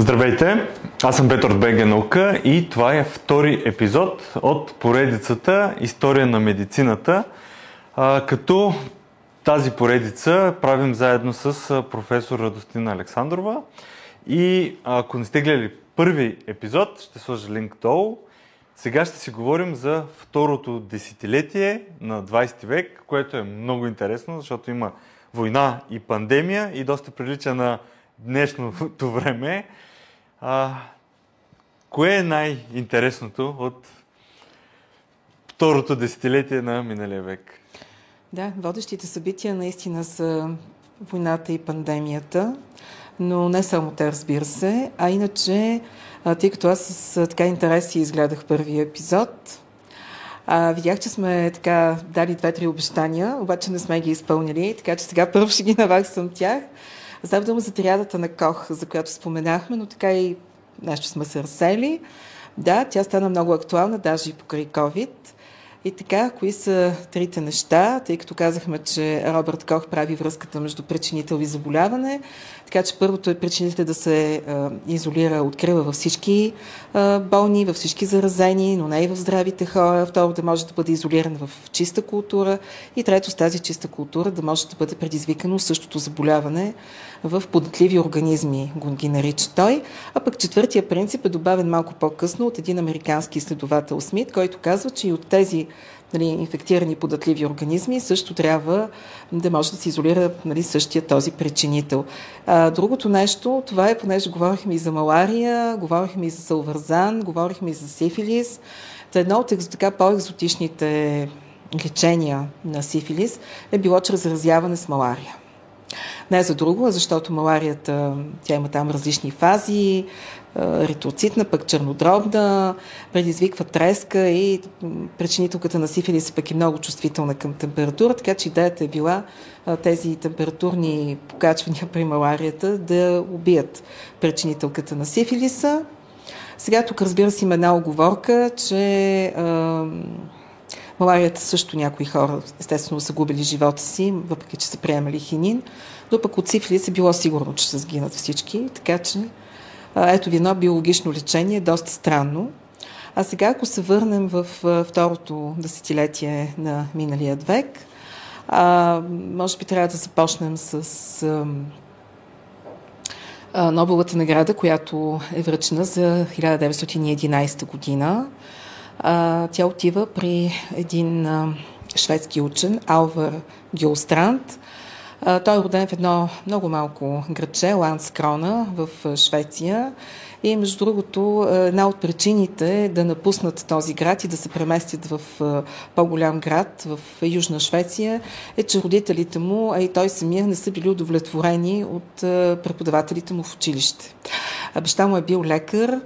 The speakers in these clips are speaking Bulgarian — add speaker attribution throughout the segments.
Speaker 1: Здравейте, аз съм Петър от Наука и това е втори епизод от поредицата История на медицината, като тази поредица правим заедно с професор Радостина Александрова и ако не сте гледали първи епизод, ще сложа линк долу. Сега ще си говорим за второто десетилетие на 20 век, което е много интересно, защото има война и пандемия и доста прилича на днешното време. А, кое е най-интересното от второто десетилетие на миналия век?
Speaker 2: Да, водещите събития наистина са войната и пандемията, но не само те, разбира се, а иначе, тъй като аз с така интереси изгледах първия епизод, а, видях, че сме така дали две-три обещания, обаче не сме ги изпълнили, така че сега първо ще ги наваксам тях. Става дума за триадата на Кох, за която споменахме, но така и нещо сме се разсели. Да, тя стана много актуална, даже и покрай COVID. И така, кои са трите неща, тъй като казахме, че Робърт Кох прави връзката между причинител и заболяване. Така че първото е причинител да се а, изолира, открива във всички а, болни, във всички заразени, но не и в здравите хора. Второ, да може да бъде изолиран в чиста култура. И трето, с тази чиста култура да може да бъде предизвикано същото заболяване в податливи организми, го ги нарича той. А пък четвъртия принцип е добавен малко по-късно от един американски изследовател Смит, който казва, че и от тези нали, инфектирани податливи организми, също трябва да може да се изолира нали, същия този причинител. А, другото нещо, това е, понеже говорихме и за малария, говорихме и за салварзан, говорихме и за сифилис. Та едно от така по-екзотичните лечения на сифилис е било чрез заразяване с малария. Не за друго, а защото маларията, тя има там различни фази, ритоцитна, пък чернодробна, предизвиква треска и причинителката на сифилис пък е много чувствителна към температура, така че идеята е била тези температурни покачвания при маларията да убият причинителката на сифилиса. Сега тук разбира се има една оговорка, че маларията също някои хора естествено са губили живота си, въпреки че са приемали хинин, но пък от сифилис е било сигурно, че ще сгинат всички, така че ето ви едно биологично лечение, доста странно. А сега, ако се върнем в второто десетилетие на миналия век, а, може би трябва да започнем с а, Нобеловата награда, която е връчена за 1911 година. Тя отива при един шведски учен, Алвар Гюлстранд, той е роден в едно много малко градче, Ланскрона в Швеция. И между другото, една от причините да напуснат този град и да се преместят в по-голям град в Южна Швеция е, че родителите му, а и той самия не са били удовлетворени от преподавателите му в училище. Баща му е бил лекар,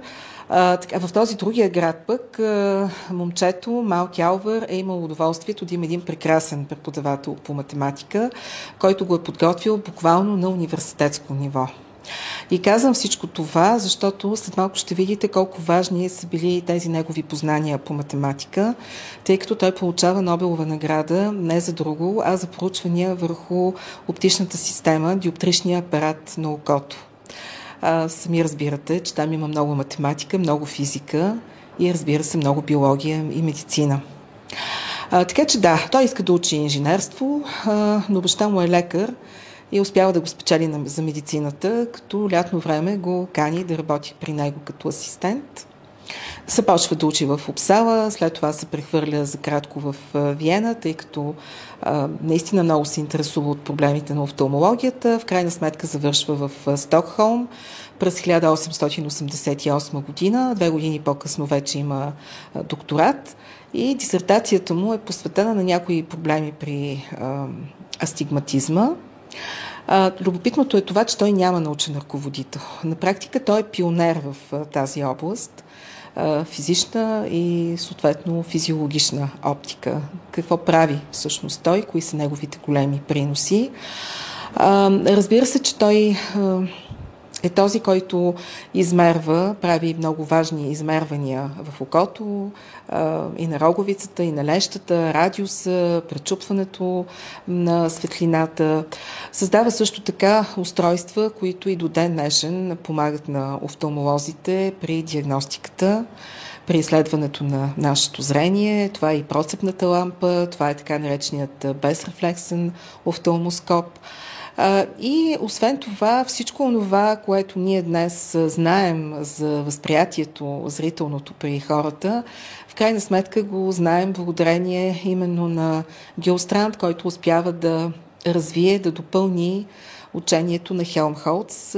Speaker 2: така, в този другия град пък а, момчето, Малки Алвър, е имал удоволствието да има един прекрасен преподавател по математика, който го е подготвил буквално на университетско ниво. И казвам всичко това, защото след малко ще видите колко важни са били тези негови познания по математика, тъй като той получава Нобелова награда не за друго, а за проучвания върху оптичната система, диоптричния апарат на окото. А, сами разбирате, че там има много математика, много физика и разбира се много биология и медицина. А, така че да, той иска да учи инженерство, а, но баща му е лекар и успява да го спечели за медицината, като лятно време го кани да работи при него като асистент. Започва да учи в Обсала, след това се прехвърля за кратко в Виена, тъй като а, наистина много се интересува от проблемите на офталмологията. В крайна сметка завършва в Стокхолм през 1888 година. Две години по-късно вече има докторат и дисертацията му е посветена на някои проблеми при а, астигматизма. А, любопитното е това, че той няма научен ръководител. На практика той е пионер в а, тази област физична и съответно физиологична оптика. Какво прави всъщност той, кои са неговите големи приноси. Разбира се, че той е този, който измерва, прави много важни измервания в окото и на роговицата, и на лещата, радиуса, пречупването на светлината. Създава също така устройства, които и до ден днешен помагат на офталмолозите при диагностиката при изследването на нашето зрение. Това е и процепната лампа, това е така нареченият безрефлексен офталмоскоп. И освен това, всичко това, което ние днес знаем за възприятието зрителното при хората, крайна сметка го знаем благодарение именно на Геостранд, който успява да развие, да допълни учението на Хелмхолц,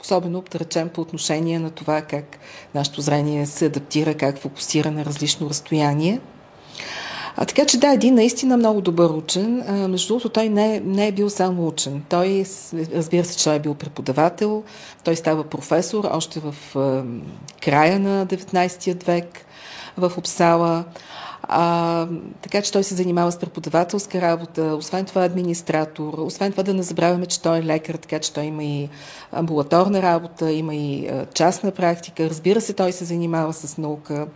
Speaker 2: особено речем по отношение на това как нашето зрение се адаптира, как фокусира на различно разстояние. А, така че да, един наистина много добър учен. А, между другото, той не, не е бил само учен. Той, разбира се, че той е бил преподавател, той става професор още в а, края на 19 век в Обсала. А, така че той се занимава с преподавателска работа, освен това администратор, освен това да не забравяме, че той е лекар, така че той има и амбулаторна работа, има и частна практика. Разбира се, той се занимава с наука.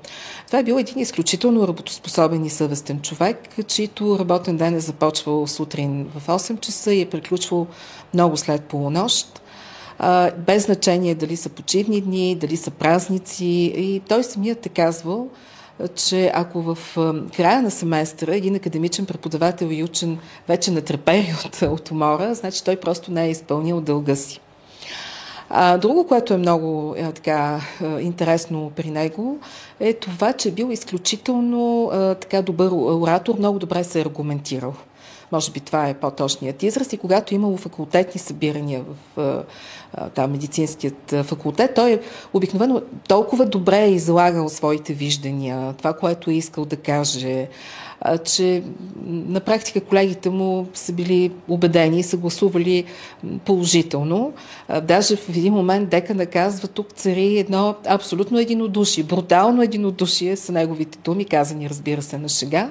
Speaker 2: Това е бил един изключително работоспособен и съвестен човек, чийто работен ден е започвал сутрин в 8 часа и е приключвал много след полунощ без значение дали са почивни дни, дали са празници. И той самият е казвал, че ако в края на семестъра един академичен преподавател и учен вече натрепери от, от умора, значи той просто не е изпълнил дълга си. А, друго, което е много е, така, интересно при него, е това, че е бил изключително е, така добър оратор, много добре се е аргументирал. Може би това е по-точният израз. И когато е имало факултетни събирания в да, медицинският факултет, той е обикновено толкова добре е излагал своите виждания, това, което е искал да каже, че на практика колегите му са били убедени и са гласували положително. Даже в един момент дека наказва, тук цари едно абсолютно единодушие, брутално единодушие са неговите думи, казани разбира се на шега.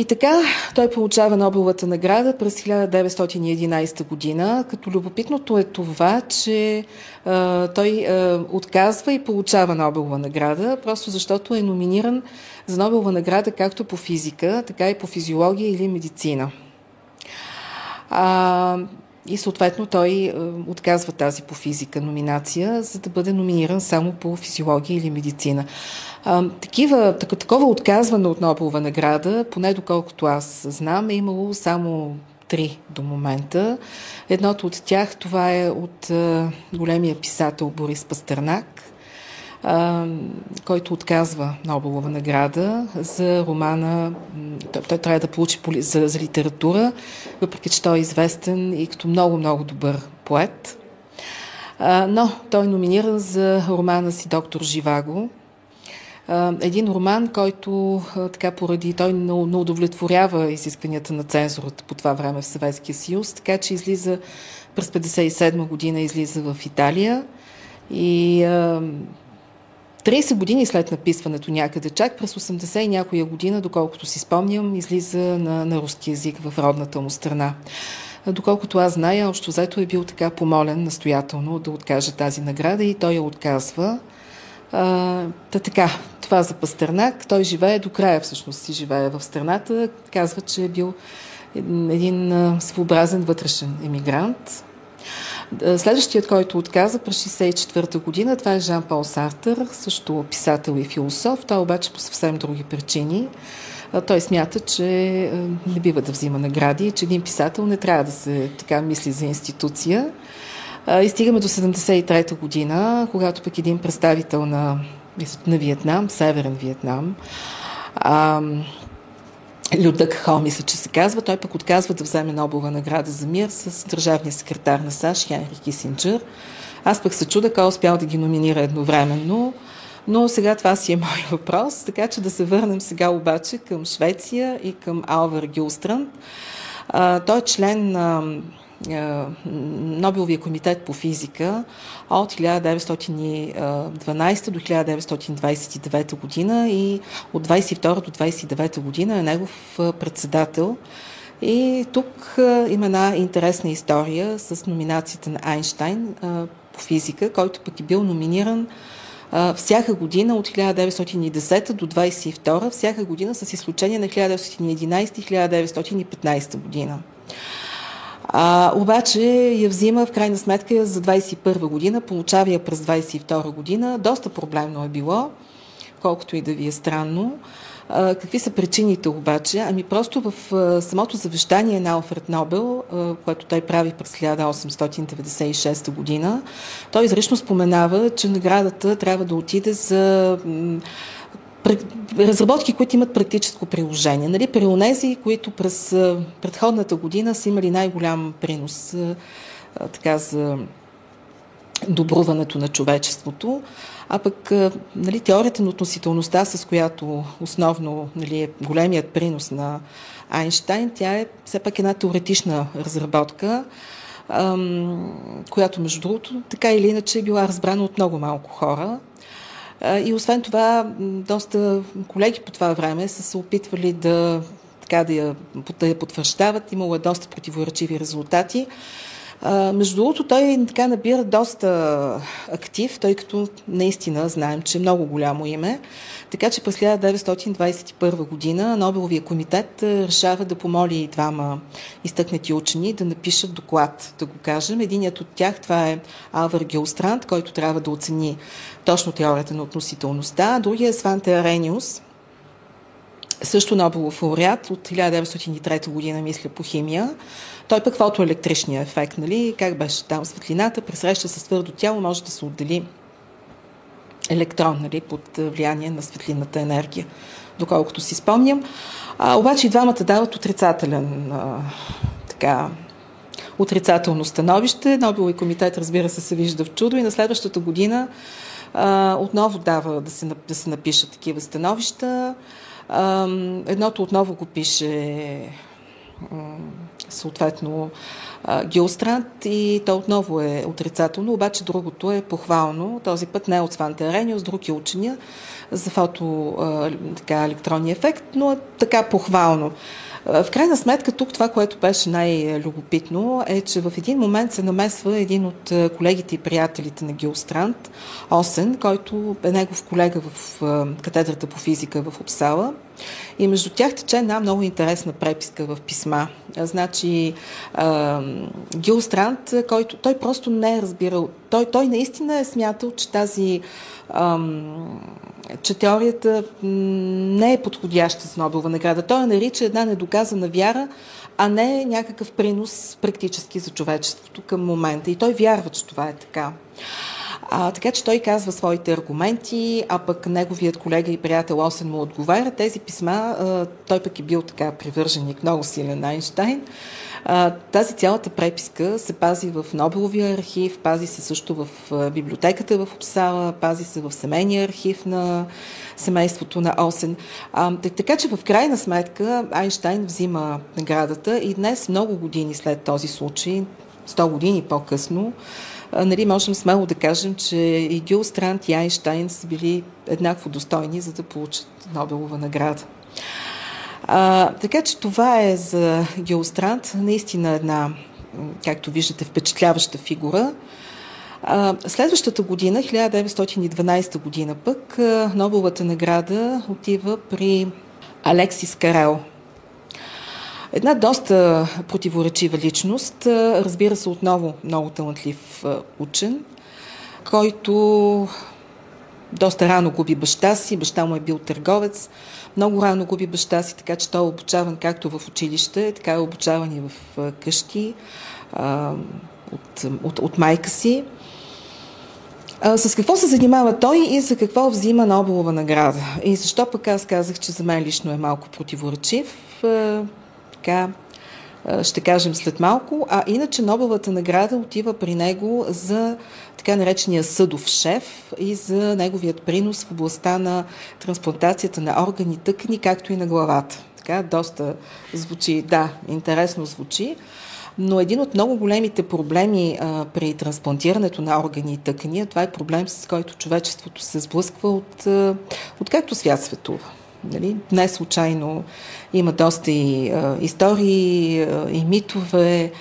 Speaker 2: И така той получава Нобеловата награда през 1911 година, като любопитното е това, че а, той а, отказва и получава Нобелова награда, просто защото е номиниран за Нобелова награда както по физика, така и по физиология или медицина. А, и съответно той отказва тази по физика номинация, за да бъде номиниран само по физиология или медицина. Такива, так, такова отказване от Нобелова награда, поне доколкото аз знам, е имало само три до момента. Едното от тях, това е от а, големия писател Борис Пастернак, а, който отказва Нобелова награда за романа. Той, той трябва да получи за, за литература, въпреки че той е известен и като много-много добър поет. А, но той е номиниран за романа си Доктор Живаго, един роман, който така поради той не удовлетворява изискванията на цензурата по това време в Съветския съюз, така че излиза през 57 година излиза в Италия и 30 години след написването някъде, чак през 80 и някоя година, доколкото си спомням, излиза на, на руски язик в родната му страна. Доколкото аз зная, общо взето е бил така помолен настоятелно да откаже тази награда и той я отказва. Та така, това за Пастернак. Той живее до края, всъщност си живее в страната. Казва, че е бил един своеобразен вътрешен емигрант. Следващият, който отказа през 1964 година, това е Жан-Пол Сартър, също писател и философ. Той обаче по съвсем други причини. Той смята, че не бива да взима награди, че един писател не трябва да се така мисли за институция. И стигаме до 73-та година, когато пък един представител на, на Виетнам, Северен Виетнам, Людък Хо, мисля, че се казва, той пък отказва да вземе Нобелова награда за мир с държавния секретар на САЩ, Хенри Кисинджер. Аз пък се чуда кой е успял да ги номинира едновременно, но сега това си е мой въпрос, така че да се върнем сега обаче към Швеция и към Алвар Гюлстранд. той е член на Нобеловия комитет по физика от 1912 до 1929 година и от 22 до 29 година е негов председател. И тук а, има една интересна история с номинацията на Айнштайн по физика, който пък е бил номиниран всяка година от 1910 до 22, всяка година с изключение на 1911 и 1915 година. А, обаче я взима в крайна сметка за 21 година, получава я през 22 година. Доста проблемно е било, колкото и да ви е странно. А, какви са причините обаче? Ами просто в а, самото завещание на Алфред Нобел, а, което той прави през 1896 година, той изрично споменава, че наградата трябва да отиде за разработки, които имат практическо приложение. Нали, при онези, които през предходната година са имали най-голям принос така, за добруването на човечеството, а пък нали, теорията на относителността, с която основно нали, е големият принос на Айнштайн, тя е все пак една теоретична разработка, която, между другото, така или иначе е била разбрана от много малко хора. И освен това, доста колеги по това време са се опитвали да, така, да, я, да я потвърждават. Имало е доста противоречиви резултати. Между другото, той така набира доста актив, тъй като наистина знаем, че е много голямо име. Така че през 1921 година Нобеловия комитет решава да помоли двама изтъкнати учени да напишат доклад, да го кажем. Единият от тях, това е Алвар Геостранд, който трябва да оцени точно теорията на относителността. Другия е Сванте Арениус, също Нобелов лауреат от 1903 година, мисля, по химия. Той пък фотоелектричния ефект, нали? Как беше там светлината, при среща с твърдо тяло може да се отдели електрон, нали? Под влияние на светлинната енергия, доколкото си спомням. А, обаче и двамата дават отрицателен а, така, отрицателно становище. Нобелови комитет, разбира се, се вижда в чудо и на следващата година а, отново дава да се, да се напишат такива становища. Едното отново го пише съответно Геострант и то отново е отрицателно, обаче другото е похвално. Този път не е от Сванте Арениус, друг е учения за фото така, електронния ефект, но е така похвално. В крайна сметка тук това, което беше най-любопитно е, че в един момент се намесва един от колегите и приятелите на Гилстрант, Осен, който е негов колега в катедрата по физика в Обсала. И между тях тече една много интересна преписка в писма. Значи, Гилстрант, който той просто не е разбирал, той, той наистина е смятал, че тази ам, че теорията не е подходяща с Нобелова награда. Той я нарича една недоказана вяра, а не някакъв принос практически за човечеството към момента. И той вярва, че това е така. А, така че той казва своите аргументи, а пък неговият колега и приятел Осен му отговаря. Тези писма, а, той пък е бил така привърженик, много силен Айнштайн. Тази цялата преписка се пази в Нобеловия архив, пази се също в библиотеката в Обсала, пази се в семейния архив на семейството на Осен. Така че в крайна сметка Айнштайн взима наградата и днес, много години след този случай, 100 години по-късно, нали, можем смело да кажем, че и Гюл Странт и Айнштайн са били еднакво достойни, за да получат Нобелова награда. А, така че това е за Геострант. Наистина една, както виждате, впечатляваща фигура. А, следващата година, 1912 година пък, Нобеловата награда отива при Алексис Карел. Една доста противоречива личност, разбира се, отново много талантлив учен, който доста рано губи баща си. Баща му е бил търговец. Много рано губи баща си, така че той е обучаван както в училище, така е обучаван и в къщи от, от, от майка си. С какво се занимава той и за какво взима Нобелова награда? И защо пък аз казах, че за мен лично е малко противоречив? Така, ще кажем след малко. А иначе Нобеловата награда отива при него за така наречения съдов шеф и за неговият принос в областта на трансплантацията на органи, тъкани, както и на главата. Така, доста звучи, да, интересно звучи. Но един от много големите проблеми а, при трансплантирането на органи и тъкани, това е проблем, с който човечеството се сблъсква от, от както свят светува. Нали? Не случайно има доста и а, истории, а, и митове,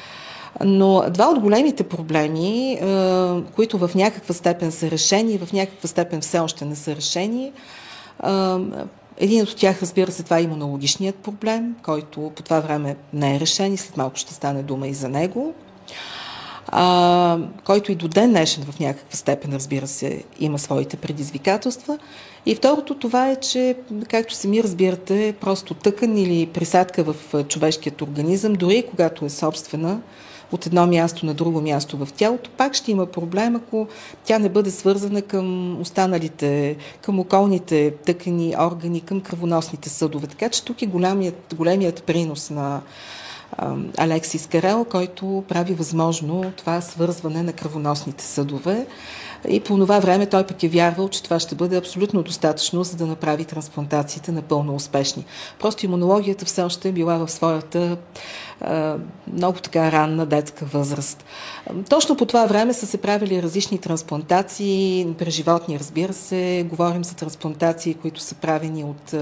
Speaker 2: но два от големите проблеми, а, които в някаква степен са решени, в някаква степен все още не са решени, а, един от тях, разбира се, това е имунологичният проблем, който по това време не е решен и след малко ще стане дума и за него а, който и до ден днешен в някаква степен, разбира се, има своите предизвикателства. И второто това е, че, както сами разбирате, просто тъкан или присадка в човешкият организъм, дори когато е собствена, от едно място на друго място в тялото, пак ще има проблем, ако тя не бъде свързана към останалите, към околните тъкани, органи, към кръвоносните съдове. Така че тук е големият, големият принос на Алексис Карел, който прави възможно това свързване на кръвоносните съдове. И по това време той пък е вярвал, че това ще бъде абсолютно достатъчно, за да направи трансплантациите напълно успешни. Просто имунологията все още е била в своята много така ранна детска възраст. Точно по това време са се правили различни трансплантации при животни, разбира се. Говорим за трансплантации, които са правени от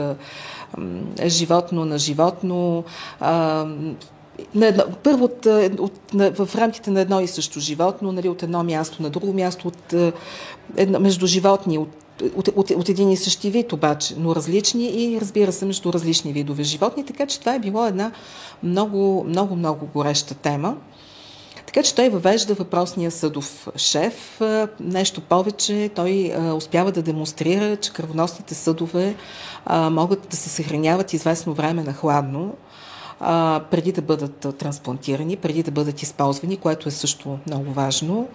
Speaker 2: животно на животно. На едно, първо от, е, от, на, в рамките на едно и също животно, нали, от едно място на друго място, от, е, едно, между животни, от, от, от, от един и същи вид обаче, но различни и разбира се между различни видове животни, така че това е било една много, много, много гореща тема. Така че той въвежда въпросния съдов шеф. Е, нещо повече, той успява да демонстрира, че кръвоносните съдове могат да се съхраняват известно време на хладно, а, преди да бъдат трансплантирани, преди да бъдат използвани, което е също много важно.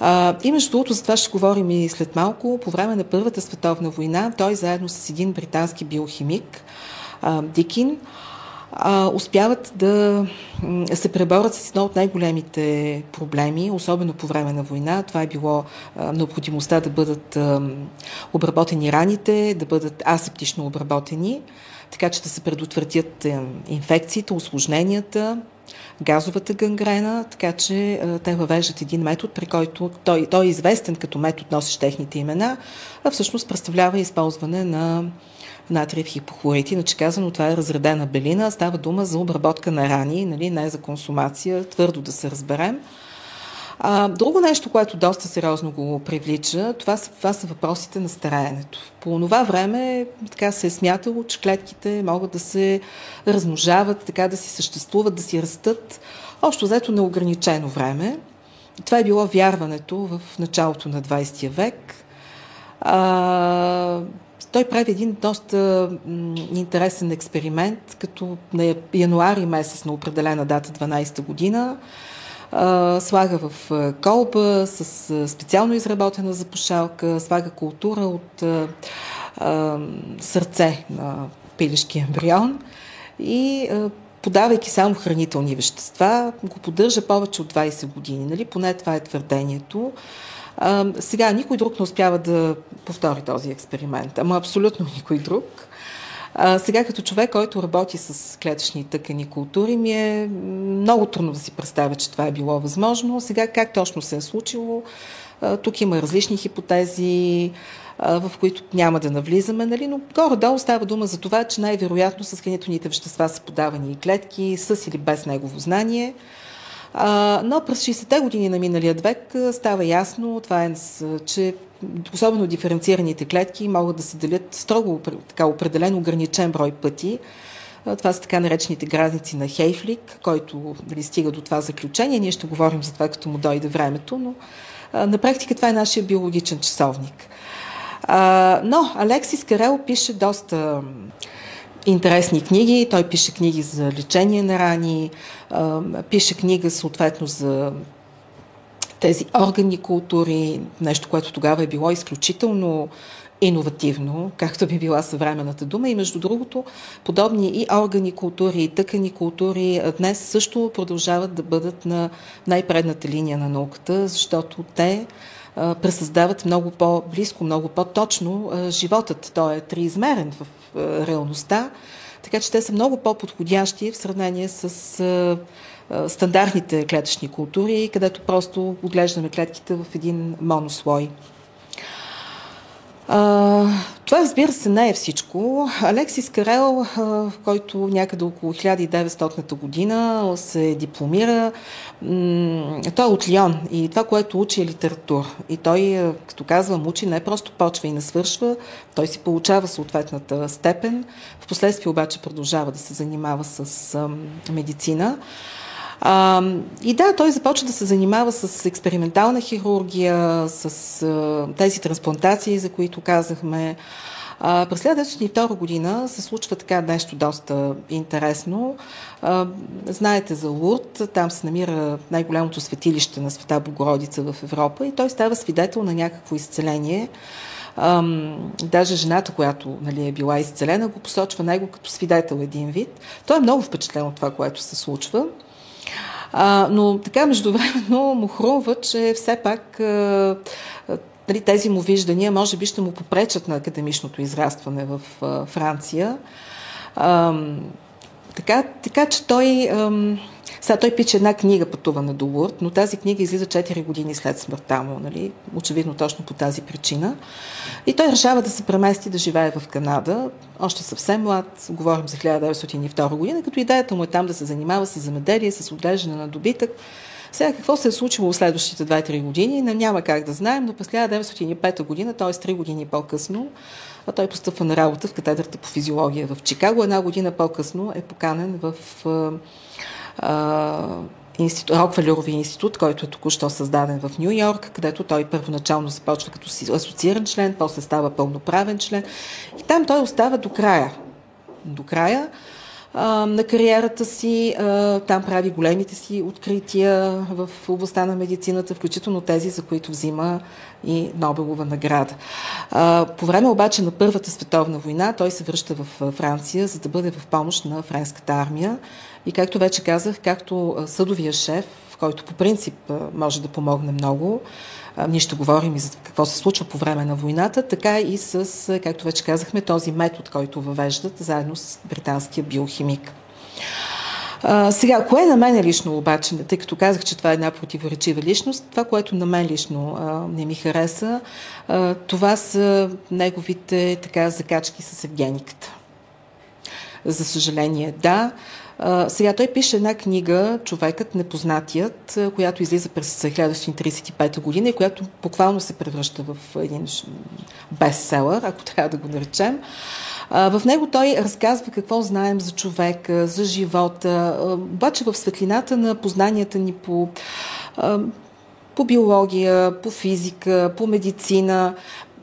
Speaker 2: А, и между другото, за това ще говорим и след малко. По време на Първата световна война, той заедно с един британски биохимик, а, Дикин, а, успяват да се преборят с едно от най-големите проблеми, особено по време на война. Това е било а, необходимостта да бъдат а, обработени раните, да бъдат асептично обработени така че да се предотвратят инфекциите, осложненията, газовата гангрена, така че е, те въвеждат един метод, при който той, той е известен като метод, носещ техните имена, а всъщност представлява използване на натриев хипохлорид. Иначе казано, това е разредена белина. Става дума за обработка на рани, нали, не за консумация, твърдо да се разберем. А, друго нещо, което доста сериозно го привлича, това това са въпросите на стараенето. По това време така се е смятало, че клетките могат да се размножават, така да си съществуват, да си растат, общо взето неограничено време. Това е било вярването в началото на 20 век. А, той прави един доста интересен експеримент, като на януари месец на определена дата, 12 година, слага в колба с специално изработена запушалка, слага култура от сърце на пилешки ембрион и подавайки само хранителни вещества, го поддържа повече от 20 години. Нали? Поне това е твърдението. Сега никой друг не успява да повтори този експеримент, ама абсолютно никой друг. А, сега като човек, който работи с клетъчни тъкани култури, ми е много трудно да си представя, че това е било възможно. Сега как точно се е случило? А, тук има различни хипотези, а, в които няма да навлизаме, нали? но горе-долу става дума за това, че най-вероятно с хранителните вещества са подавани и клетки с или без негово знание. А, но през 60-те години на миналия век става ясно, това е, че особено диференцираните клетки могат да се делят строго така определен ограничен брой пъти. Това са така наречените граници на Хейфлик, който дали, стига до това заключение. Ние ще говорим за това, като му дойде времето, но а, на практика това е нашия биологичен часовник. А, но Алексис Карел пише доста интересни книги. Той пише книги за лечение на рани, пише книга съответно за тези органи култури, нещо, което тогава е било изключително иновативно, както би била съвременната дума. И между другото, подобни и органи култури, и тъкани култури днес също продължават да бъдат на най-предната линия на науката, защото те пресъздават много по-близко, много по-точно животът. Той е триизмерен в реалността, така че те са много по-подходящи в сравнение с стандартните клетъчни култури, където просто отглеждаме клетките в един монослой. А, това, разбира се, не е всичко. Алексис Карел, който някъде около 1900 година се дипломира, той е от Лион и това, което учи е литература. И той, като казвам, учи не просто почва и не свършва, той си получава съответната степен. Впоследствие обаче продължава да се занимава с медицина. А, и да, той започва да се занимава с експериментална хирургия, с а, тези трансплантации, за които казахме. А, през 1902 година се случва така нещо доста интересно. А, знаете за Лурд, там се намира най-голямото светилище на Света Богородица в Европа и той става свидетел на някакво изцеление. Ам, даже жената, която нали, е била изцелена, го посочва него като свидетел един вид. Той е много впечатлен от това, което се случва. А, но така междувременно му хрумва, че все пак а, нали, тези му виждания може би ще му попречат на академичното израстване в а, Франция. А, така, така че той... А, сега той пише една книга Пътуване до Лурд, но тази книга излиза 4 години след смъртта му, нали? очевидно точно по тази причина. И той решава да се премести да живее в Канада, още съвсем млад, говорим за 1902 година, като идеята му е там да се занимава с земеделие, с отглеждане на добитък. Сега какво се е случило в следващите 2-3 години, няма как да знаем, но през 1905 година, т.е. 3 години по-късно, а той постъпва на работа в катедрата по физиология в Чикаго. Една година по-късно е поканен в институт, Рокфелеровия институт, който е току-що създаден в Нью Йорк, където той първоначално започва като асоцииран член, после става пълноправен член. И там той остава до края. До края на кариерата си. Там прави големите си открития в областта на медицината, включително тези, за които взима и Нобелова награда. По време обаче на Първата световна война той се връща в Франция, за да бъде в помощ на френската армия и както вече казах, както съдовия шеф, който по принцип може да помогне много, ние ще говорим и за какво се случва по време на войната, така и с, както вече казахме, този метод, който въвеждат заедно с британския биохимик. Сега, кое на мен лично обаче, тъй като казах, че това е една противоречива личност, това, което на мен лично а, не ми хареса, а, това са неговите така закачки с Евгениката. За съжаление, да. Сега той пише една книга, Човекът непознатият, която излиза през 1935 година и която буквално се превръща в един бестселър, ако трябва да го наречем. В него той разказва какво знаем за човека, за живота, обаче в светлината на познанията ни по по биология, по физика, по медицина,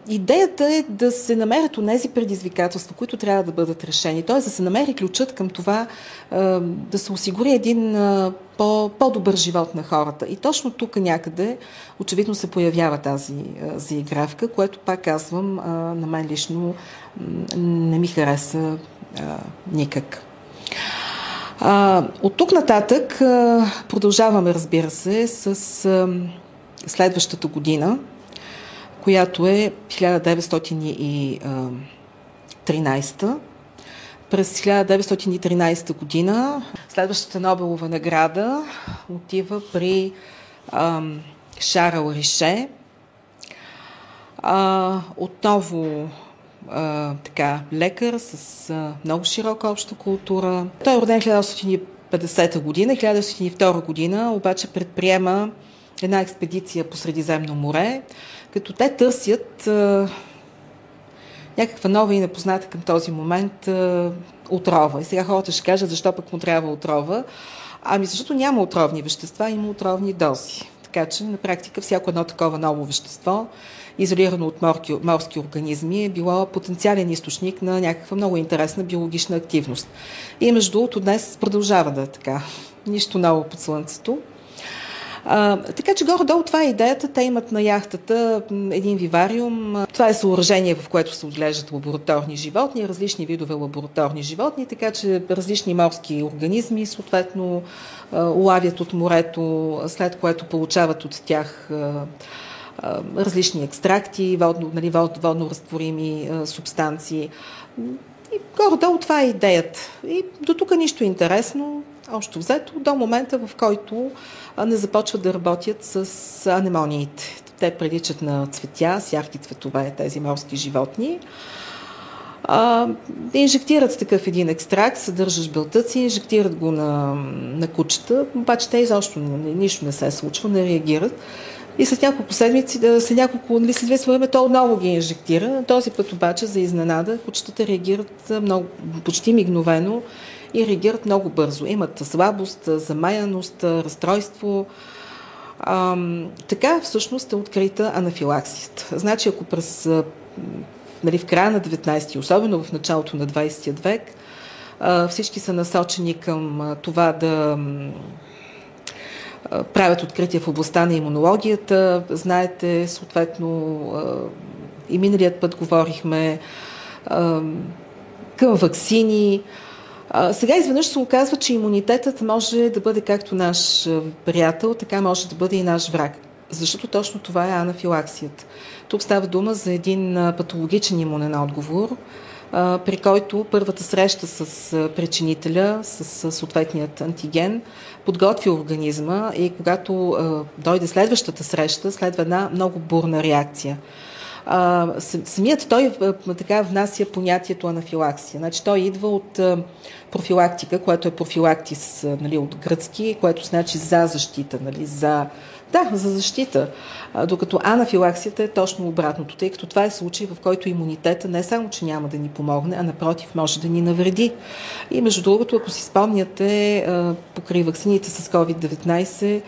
Speaker 2: Идеята е да се намерят онези предизвикателства, които трябва да бъдат решени. Т.е. да се намери ключът към това да се осигури един по, по-добър живот на хората. И точно тук някъде очевидно се появява тази заигравка, което пак казвам, на мен лично не ми хареса никак. От тук нататък продължаваме, разбира се, с следващата година – която е 1913. През 1913 година следващата Нобелова награда отива при ам, Шарл Рише. А, отново а, така, лекар с а, много широка обща култура. Той е роден 1950 година. 1902 година обаче предприема една експедиция по Средиземно море, като те търсят а, някаква нова и непозната към този момент а, отрова. И сега хората ще кажат, защо пък му трябва отрова. Ами защото няма отровни вещества, има отровни дози. Така че на практика всяко едно такова ново вещество, изолирано от морски, морски организми, е било потенциален източник на някаква много интересна биологична активност. И между другото днес продължава да е така. Нищо ново под слънцето. А, така че горе-долу това е идеята. Те имат на яхтата един вивариум. Това е съоръжение, в което се отглеждат лабораторни животни, различни видове лабораторни животни, така че различни морски организми съответно улавят от морето, след което получават от тях различни екстракти, водно, нали, водно разтворими субстанции. И горе-долу това е идеята. И до тук нищо интересно, общо взето, до момента, в който не започват да работят с анемониите. те приличат на цветя, с ярки цветове тези морски животни. А, инжектират такъв един екстракт, съдържаш белтъци, инжектират го на, на кучета, обаче те изобщо нищо не се случва, не реагират. И след няколко седмици, след няколко, нали, след известно време, то отново ги инжектира. Този път обаче, за изненада, кучетата реагират много, почти мигновено и реагират много бързо. Имат слабост, замаяност, разстройство. А, така всъщност е открита анафилаксията. Значи, ако през нали, в края на 19 особено в началото на 20 век, всички са насочени към това да правят открития в областта на имунологията. Знаете, съответно, и миналият път говорихме към вакцини. Сега изведнъж се оказва, че имунитетът може да бъде както наш приятел, така може да бъде и наш враг. Защото точно това е анафилаксията. Тук става дума за един патологичен имунен отговор, при който първата среща с причинителя, с съответният антиген, подготви организма и когато дойде следващата среща, следва една много бурна реакция. самият той така внася понятието анафилаксия. Значи той идва от профилактика, което е профилактис нали, от гръцки, което значи за защита, нали, за да, за защита. Докато анафилаксията е точно обратното, тъй като това е случай, в който имунитета не само, че няма да ни помогне, а напротив, може да ни навреди. И между другото, ако си спомняте, покрай вакцините с COVID-19,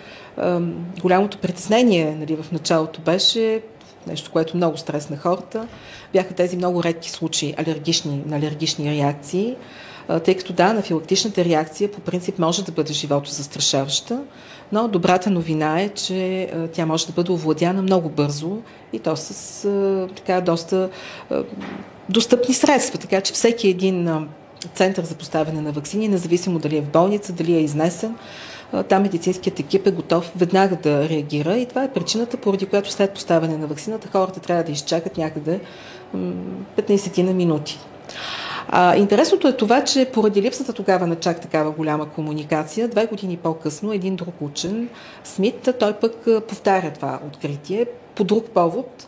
Speaker 2: голямото притеснение нали, в началото беше нещо, което много стрес на хората, бяха тези много редки случаи алергични, на алергични реакции, тъй като да, анафилактичната реакция по принцип може да бъде живото застрашаваща, но добрата новина е, че тя може да бъде овладяна много бързо и то с така доста достъпни средства. Така че всеки един център за поставяне на вакцини, независимо дали е в болница, дали е изнесен, там медицинският екип е готов веднага да реагира и това е причината, поради която след поставяне на вакцината хората трябва да изчакат някъде 15 на минути. А, интересното е това, че поради липсата тогава на чак такава голяма комуникация, две години по-късно един друг учен, Смит, той пък повтаря това откритие по друг повод.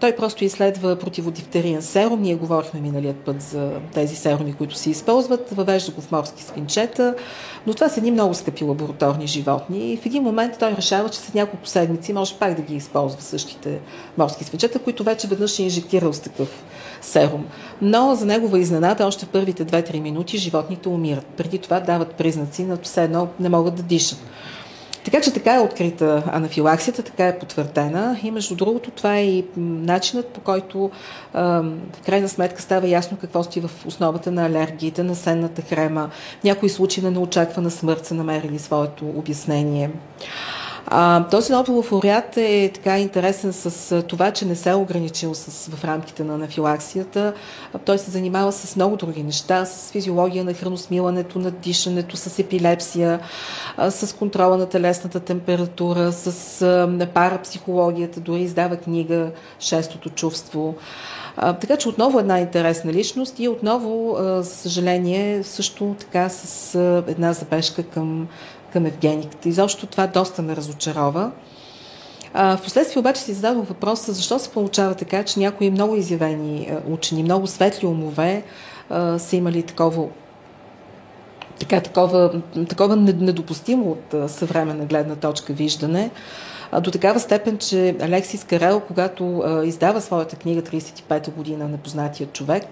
Speaker 2: Той просто изследва противодифтериен серум. Ние говорихме миналият път за тези серуми, които се използват. Въвежда го в морски свинчета. Но това са едни много скъпи лабораторни животни. И в един момент той решава, че след няколко седмици може пак да ги използва същите морски свинчета, които вече веднъж е инжектирал с такъв серум. Но за негова изненада, още в първите 2-3 минути животните умират. Преди това дават признаци на все едно не могат да дишат. Така че така е открита анафилаксията, така е потвърдена и между другото това е и начинът по който в крайна сметка става ясно какво стои в основата на алергиите, на сенната хрема. Някои случаи на неочаквана смърт са намерили своето обяснение. А, този Нобелов лауреат е така интересен с това, че не се е ограничил с, в рамките на анафилаксията. Той се занимава с много други неща, с физиология на храносмилането, на дишането, с епилепсия, а, с контрола на телесната температура, с а, парапсихологията, дори издава книга Шестото чувство. А, така че отново една интересна личност и отново, а, за съжаление, също така с а, една забежка към към Евгениката. Изобщо това доста ме разочарова. А, впоследствие обаче си зададох въпроса защо се получава така, че някои много изявени учени, много светли умове а, са имали такова така, такова, такова недопустимо от съвременна гледна точка виждане, до такава степен, че Алексис Карел, когато а, издава своята книга 35-та година Непознатия човек,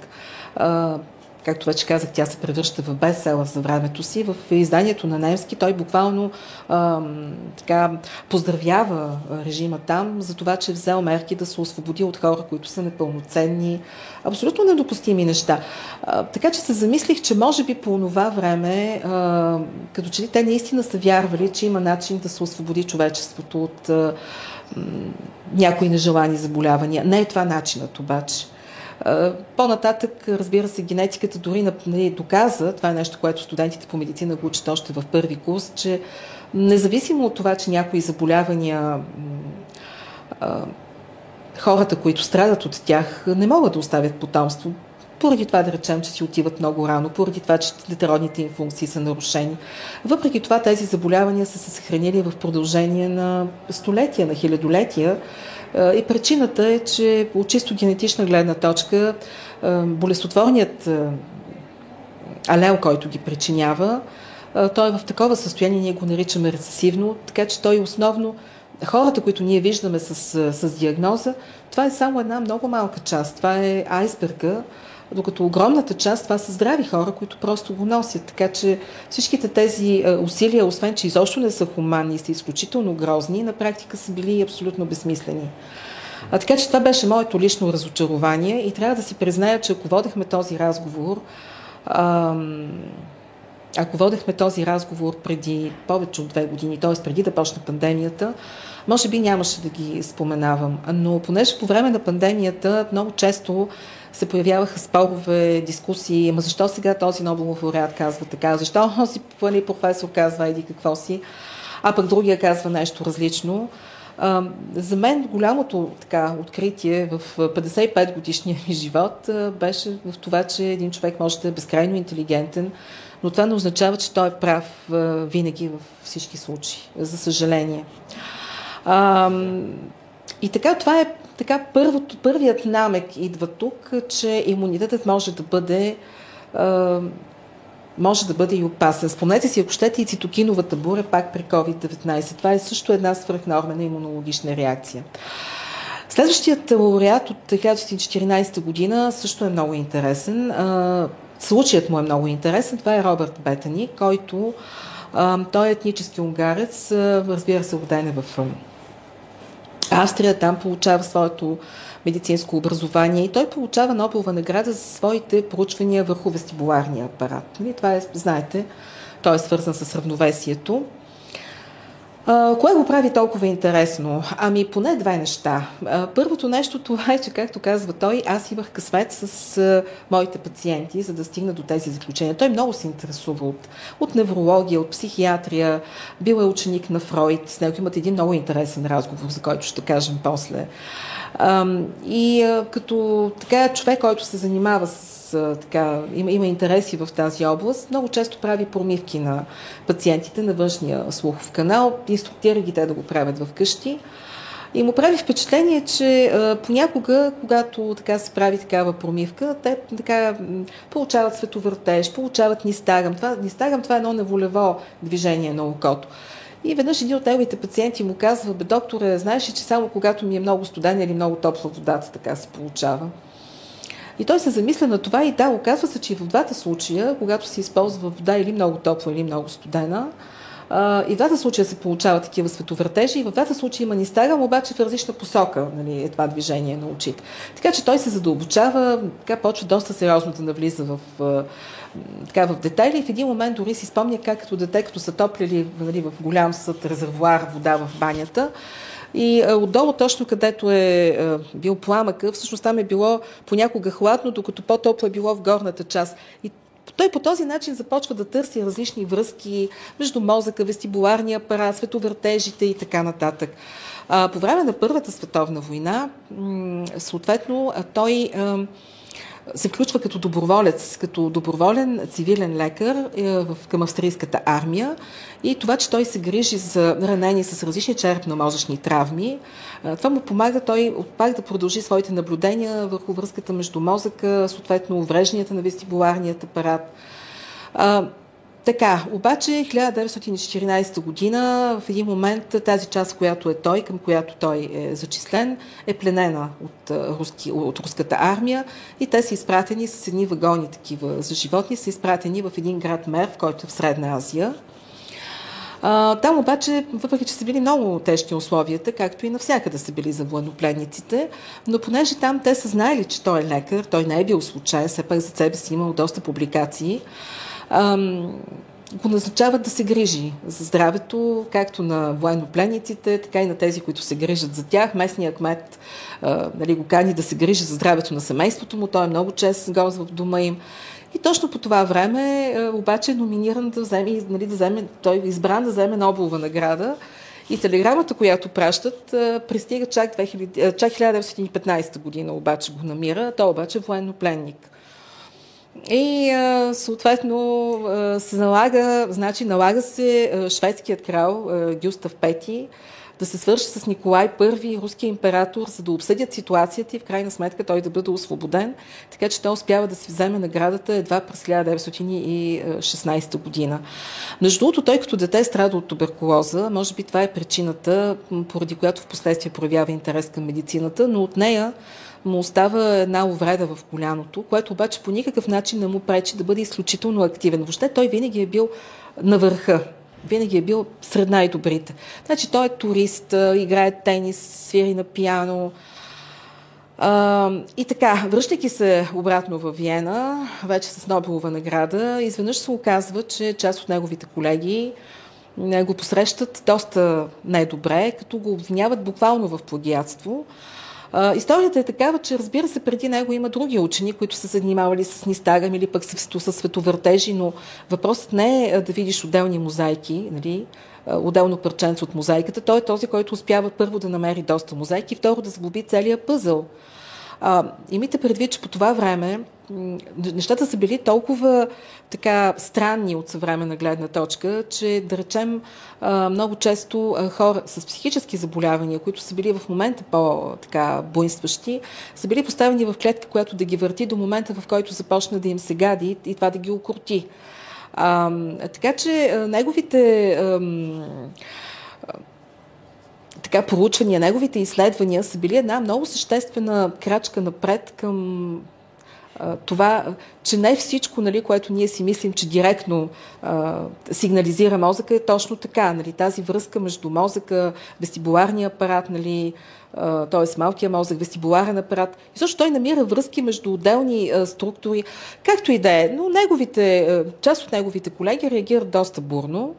Speaker 2: а, както вече казах, тя се превръща в бестселър за времето си. В изданието на немски той буквално а, така, поздравява режима там за това, че е взел мерки да се освободи от хора, които са непълноценни, абсолютно недопустими неща. А, така че се замислих, че може би по това време, а, като че ли те наистина са вярвали, че има начин да се освободи човечеството от а, някои нежелани заболявания. Не е това начинът обаче. По-нататък, разбира се, генетиката дори нали, доказа, това е нещо, което студентите по медицина го учат още в първи курс, че независимо от това, че някои заболявания хората, които страдат от тях, не могат да оставят потомство. поради това да речем, че си отиват много рано, поради това, че детеродните им функции са нарушени. Въпреки това тези заболявания са се съхранили в продължение на столетия, на хилядолетия. И причината е, че от чисто генетична гледна точка болестотворният алел, който ги причинява, той е в такова състояние, ние го наричаме рецесивно, така че той основно хората, които ние виждаме с, с диагноза, това е само една много малка част. Това е айсберга, докато огромната част това са здрави хора, които просто го носят. Така че всичките тези усилия, освен че изобщо не са хуманни са изключително грозни, на практика са били абсолютно безсмислени. А, така че това беше моето лично разочарование и трябва да си призная, че ако водехме този разговор, ам, ако водехме този разговор преди повече от две години, т.е. преди да почне пандемията, може би нямаше да ги споменавам. Но понеже по време на пандемията много често се появяваха спорове, дискусии, ама защо сега този Нобелов лауреат казва така, защо този пълни професор казва еди какво си, а пък другия казва нещо различно. За мен голямото така, откритие в 55 годишния ми живот беше в това, че един човек може да е безкрайно интелигентен, но това не означава, че той е прав винаги във всички случаи, за съжаление. И така, това е така първото, първият намек идва тук, че имунитетът може да бъде може да бъде и опасен. Спомнете си, ако щете и цитокиновата бура пак при COVID-19. Това е също една свръхнормена имунологична реакция. Следващият лауреат от 1914 година също е много интересен. Случаят му е много интересен. Това е Робърт Бетани, който той е етнически унгарец, разбира се, роден е в Австрия, там получава своето медицинско образование и той получава Нобелова награда за своите проучвания върху вестибуларния апарат. Нали, това е, знаете, той е свързан с равновесието. А, кое го прави толкова интересно? Ами поне две неща. А, първото нещо това е, че както казва той, аз имах късмет с а, моите пациенти, за да стигна до тези заключения. Той много се интересува от, от неврология, от психиатрия, бил е ученик на Фройд, с него имат един много интересен разговор, за който ще кажем после. И като така човек, който се занимава с така, има, има интереси в тази област, много често прави промивки на пациентите на външния слухов канал, инструктира ги те да го правят в къщи. И му прави впечатление, че а, понякога, когато така се прави такава промивка, те така получават световъртеж, получават нистагъм. Това, нистагъм това е едно неволево движение на окото. И веднъж един от неговите пациенти му казва, бе, докторе, знаеш ли, че само когато ми е много студена или много топла водата, така се получава. И той се замисля на това и да, оказва се, че и в двата случая, когато се използва вода или много топла, или много студена, и в двата случая се получават такива световъртежи, и в двата случая има нистагъм, обаче в различна посока нали, е това движение на очите. Така че той се задълбочава, така почва доста сериозно да навлиза в, така, в детайли и в един момент дори си спомня как като дете, като са топлили нали, в голям съд резервуар вода в банята, и а, отдолу, точно където е а, бил пламъка, всъщност там е било понякога хладно, докато по-топло е било в горната част. И той по този начин започва да търси различни връзки между мозъка, вестибуларния апарат, световъртежите и така нататък. По време на Първата световна война, съответно, той се включва като доброволец, като доброволен цивилен лекар е, към австрийската армия и това, че той се грижи за ранени с различни черепно-мозъчни травми, е, това му помага той пак да продължи своите наблюдения върху връзката между мозъка, съответно уврежданията на вестибуларният апарат. Така, обаче 1914 година в един момент тази част, която е той, към която той е зачислен, е пленена от, руски, от руската армия и те са изпратени с едни вагони такива за животни, са изпратени в един град Мер, в който е в Средна Азия. Там обаче, въпреки че са били много тежки условията, както и навсякъде са били за военнопленниците, но понеже там те са знаели, че той е лекар, той не е бил случайен, все пак за себе си имал доста публикации, ам, го назначават да се грижи за здравето, както на военнопленниците, така и на тези, които се грижат за тях. Местният кмет а, нали, го кани да се грижи за здравето на семейството му, той е много чест гост в дома им. И точно по това време а, обаче е номиниран да вземе, нали, да вземе, той е избран да вземе Нобелова награда. И телеграмата, която пращат, пристига чак, 2000, чак 1915 година, обаче го намира. Той обаче е военнопленник. И съответно се налага, значи налага се шведският крал Гюстав Пети да се свърши с Николай I, руския император, за да обсъдят ситуацията и в крайна сметка той да бъде освободен. Така че той успява да си вземе наградата едва през 1916 година. Между другото, той като дете страда от туберкулоза. Може би това е причината, поради която в последствие проявява интерес към медицината, но от нея му остава една увреда в коляното, което обаче по никакъв начин не му пречи да бъде изключително активен. Въобще той винаги е бил на върха винаги е бил сред най-добрите. Значи той е турист, играе тенис, свири на пиано. А, и така, връщайки се обратно в Виена, вече с Нобелова награда, изведнъж се оказва, че част от неговите колеги го посрещат доста недобре, като го обвиняват буквално в плагиатство. Историята е такава, че разбира се, преди него има други учени, които са занимавали с нистагам или пък с, световъртежи, но въпросът не е да видиш отделни мозайки, нали, отделно парченце от мозайката. Той е този, който успява първо да намери доста мозайки, второ да сглоби целият пъзъл. А, имайте предвид, че по това време нещата са били толкова така странни от съвременна гледна точка, че да речем много често хора с психически заболявания, които са били в момента по-така буйстващи, са били поставени в клетка, която да ги върти до момента, в който започне да им се гади и това да ги окрути. А, така че неговите така проучвания, неговите изследвания са били една много съществена крачка напред към това, че не всичко, нали, което ние си мислим, че директно а, сигнализира мозъка, е точно така. Нали, тази връзка между мозъка, вестибуларния апарат, нали, т.е. малкия мозък, вестибуларен апарат. И също той намира връзки между отделни а, структури, както и да е. Но неговите, част от неговите колеги реагират доста бурно.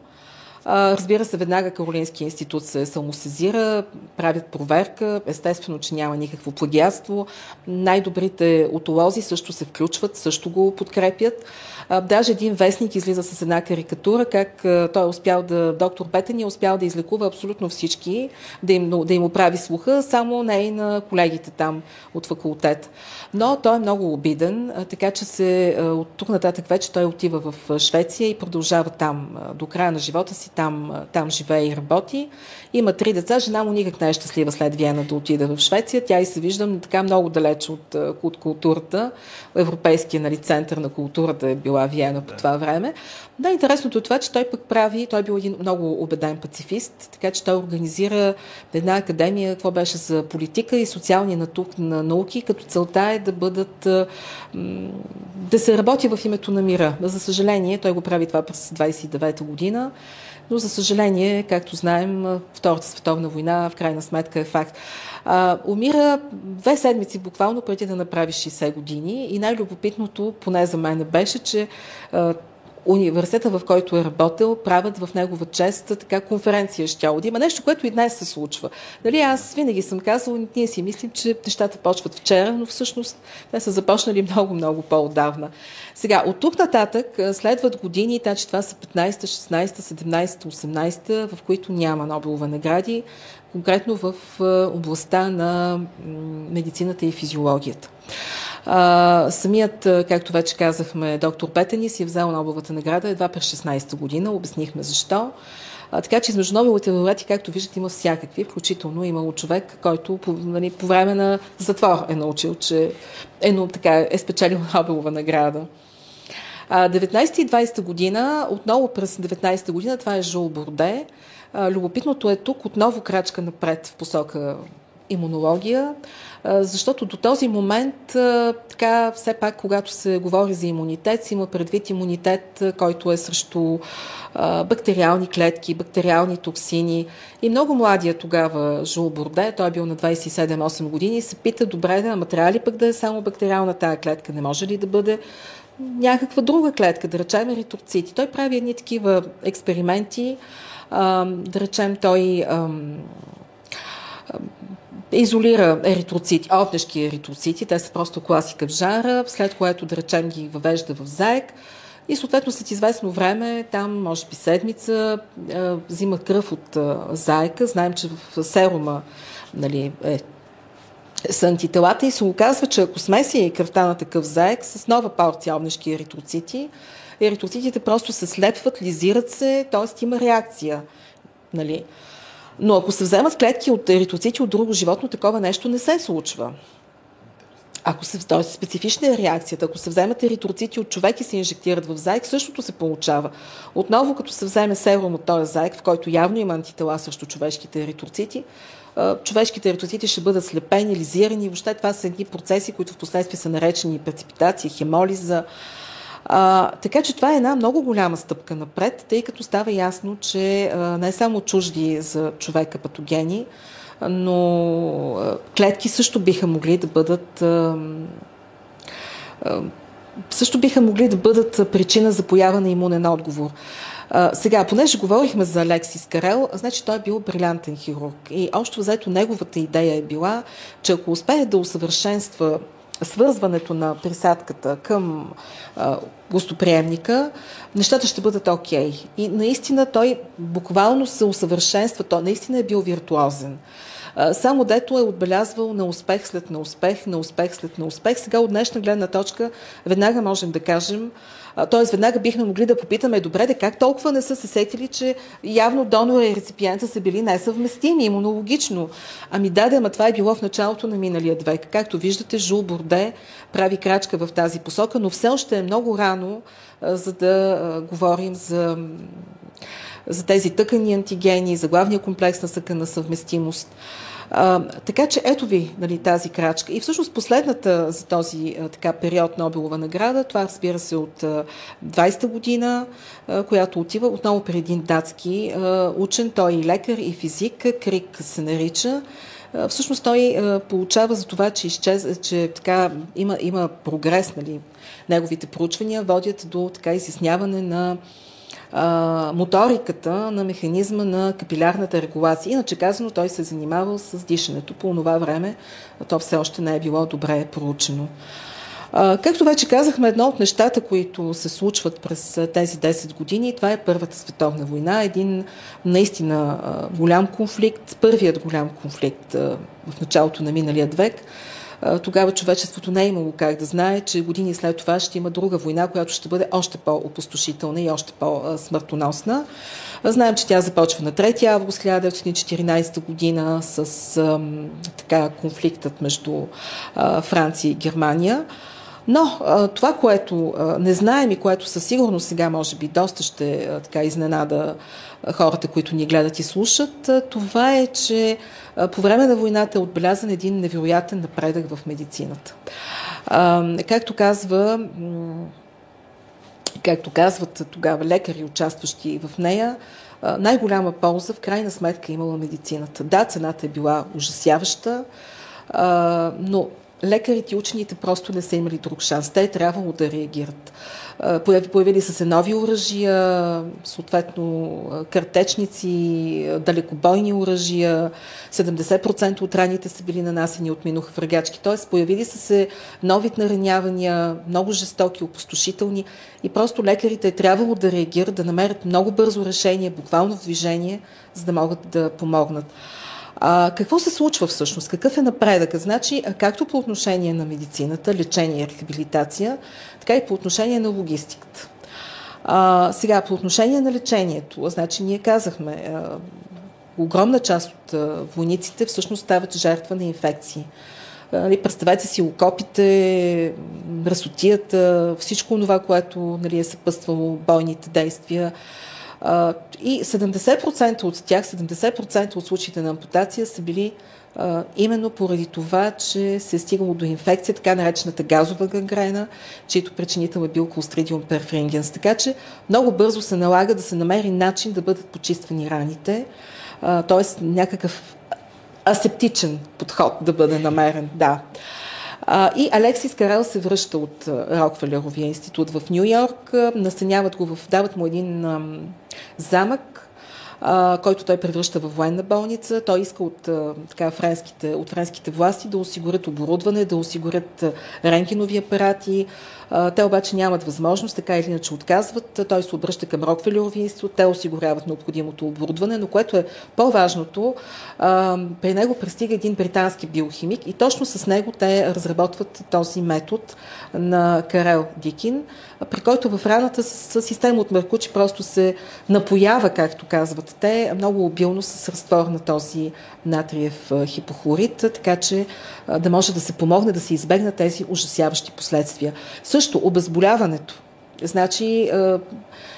Speaker 2: Разбира се, веднага Каролински институт се самосезира, правят проверка, естествено, че няма никакво плагиатство. Най-добрите отолози също се включват, също го подкрепят. Даже един вестник излиза с една карикатура, как той е успял да, доктор Петън е успял да излекува абсолютно всички, да им, да им оправи слуха, само не и на колегите там от факултет. Но той е много обиден, така че се, от тук нататък вече той отива в Швеция и продължава там до края на живота си, там, там живее и работи. Има три деца, жена му никак не е щастлива след Виена да отида в Швеция. Тя и се виждам така много далеч от, от културата. Европейския нали, център на културата е била Виена по това време. Да, интересното е това, че той пък прави, той е бил един много убеден пацифист, така че той организира една академия, какво беше за политика и социални на науки, като целта е да бъдат, да се работи в името на мира. За съжаление, той го прави това през 29-та година, но за съжаление, както знаем, Втората световна война в крайна сметка е факт. А, умира две седмици буквално преди да направи 60 години и най-любопитното, поне за мен, беше, че а, университета, в който е работил, правят в негова чест така конференция ще да има. Нещо, което и днес се случва. Нали, аз винаги съм казвал, ние си мислим, че нещата почват вчера, но всъщност те са започнали много-много по-отдавна. Сега, от тук нататък следват години, значи това са 15, 16, 17, 18, в които няма Нобелова награди, конкретно в областта на медицината и физиологията. А, самият, както вече казахме, доктор Петени си е взел Нобеловата награда едва през 16-та година. Обяснихме защо. А, така че измежду Нобеловите лауреати, както виждате, има всякакви, включително имало човек, който по, нали, по време на затвор е научил, че е, но, така, е спечелил Нобелова награда. 19 и 20 година, отново през 19 година, това е Жул Борде. Любопитното е тук отново крачка напред в посока имунология, защото до този момент, така, все пак, когато се говори за имунитет, се има предвид имунитет, който е срещу бактериални клетки, бактериални токсини. И много младия тогава Жул Борде, той е бил на 27-8 години, се пита, добре, да, ама трябва ли пък да е само бактериална тая клетка? Не може ли да бъде някаква друга клетка, да речем еритроцити? Той прави едни такива експерименти, да речем той изолира еритроцити, овнешки еритроцити, те са просто класика в жара, след което, да речем, ги въвежда в заек и съответно след известно време, там може би седмица, взима кръв от заека. Знаем, че в серума нали, е с антителата и се оказва, че ако смеси кръвта на такъв заек с нова порция обнешки еритроцити, еритроцитите просто се слепват, лизират се, т.е. има реакция. Нали? Но ако се вземат клетки от еритроцити от друго животно, такова нещо не се случва. Ако се, т.е. специфична е реакцията. Ако се вземат еритроцити от човек и се инжектират в заек, същото се получава. Отново, като се вземе серум от този заек, в който явно има антитела срещу човешките еритроцити, човешките еритроцити ще бъдат слепени, лизирани. Въобще това са едни процеси, които в последствие са наречени преципитация, хемолиза. А, така че това е една много голяма стъпка напред, тъй като става ясно, че а, не само чужди за човека патогени, но а, клетки също биха могли да бъдат а, а, също биха могли да бъдат причина за поява на имунен отговор. Сега, понеже говорихме за Алексис Карел, значи той е бил брилянтен хирург. И общо взето неговата идея е била, че ако успее да усъвършенства свързването на присадката към а, гостоприемника, нещата ще бъдат окей. Okay. И наистина той буквално се усъвършенства, той наистина е бил виртуозен. Само дето е отбелязвал на успех след на успех, на успех след на успех. Сега от днешна гледна точка веднага можем да кажем, Тоест, веднага бихме могли да попитаме, добре, де как толкова не са се сетили, че явно донора и реципиента са били несъвместими имунологично. Ами да, да, ама това е било в началото на миналия век. Както виждате, Жул Борде прави крачка в тази посока, но все още е много рано, за да говорим за за тези тъкани антигени, за главния комплекс на съкъна съвместимост. А, така че ето ви нали, тази крачка. И всъщност последната за този а, така, период Нобелова награда, това разбира се от а, 20-та година, която отива отново при един датски учен, той и лекар, и физик, Крик се нарича. Всъщност той получава за това, че, изчез, че така, има, има прогрес, нали, неговите проучвания водят до така изясняване на моториката на механизма на капилярната регулация. Иначе казано, той се е занимавал с дишането. По това време то все още не е било добре проучено. Както вече казахме, едно от нещата, които се случват през тези 10 години, това е Първата световна война, един наистина голям конфликт, първият голям конфликт в началото на миналия век, тогава човечеството не е имало как да знае, че години след това ще има друга война, която ще бъде още по-опустошителна и още по-смъртоносна. Знаем, че тя започва на 3 август 1914 година с така, конфликтът между Франция и Германия. Но това, което не знаем и което със сигурност сега може би доста ще така изненада хората, които ни гледат и слушат, това е, че по време на войната е отбелязан един невероятен напредък в медицината. Както казва както казват тогава лекари, участващи в нея, най-голяма полза в крайна сметка е имала медицината. Да, цената е била ужасяваща, но лекарите и учените просто не са имали друг шанс. Те е трябвало да реагират. Появили са се нови оръжия, съответно картечници, далекобойни оръжия, 70% от раните са били нанасени от минуха врагачки. Т.е. появили са се нови наранявания, много жестоки, опустошителни и просто лекарите е трябвало да реагират, да намерят много бързо решение, буквално в движение, за да могат да помогнат. А, какво се случва всъщност? Какъв е напредъкът? Значи, както по отношение на медицината, лечение и рехабилитация, така и по отношение на логистиката. А, сега, по отношение на лечението, значи ние казахме, а, огромна част от войниците всъщност стават жертва на инфекции. Нали, представете си окопите, разотията, всичко това, което нали, е съпъствало бойните действия. И 70% от тях, 70% от случаите на ампутация са били именно поради това, че се е стигало до инфекция, така наречената газова гангрена, чието причинител е бил Clostridium perfringens. Така че много бързо се налага да се намери начин да бъдат почиствани раните, т.е. някакъв асептичен подход да бъде намерен. Да. И Алексис Карел се връща от Рокфелеровия институт в Нью Йорк, настаняват го в, дават му един замък, а, който той превръща в военна болница. Той иска от, така, френските, от френските власти да осигурят оборудване, да осигурят рентгенови апарати. Те обаче нямат възможност, така или иначе отказват. Той се обръща към Рокфелерови институт, те осигуряват необходимото оборудване, но което е по-важното, при него пристига един британски биохимик и точно с него те разработват този метод на Карел Дикин, при който в раната с, система от Меркучи просто се напоява, както казват те, много обилно с разтвор на този натриев хипохлорид, така че да може да се помогне да се избегнат тези ужасяващи последствия. Също обезболяването. Значи,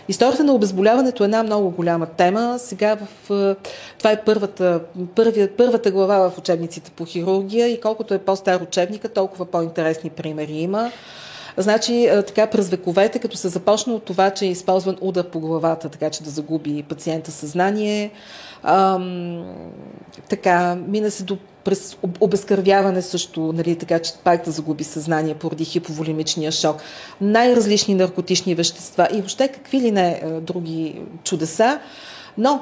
Speaker 2: Историята на обезболяването е една много голяма тема. Сега в, това е първата, първия, първата глава в учебниците по хирургия и колкото е по-стар учебника, толкова по-интересни примери има. Значи, така през вековете, като се започна от това, че е използван удар по главата, така че да загуби пациента съзнание, ам, така, мина се до през обезкървяване също, нали, така че пак да загуби съзнание поради хиповолимичния шок, най-различни наркотични вещества и въобще какви ли не други чудеса. Но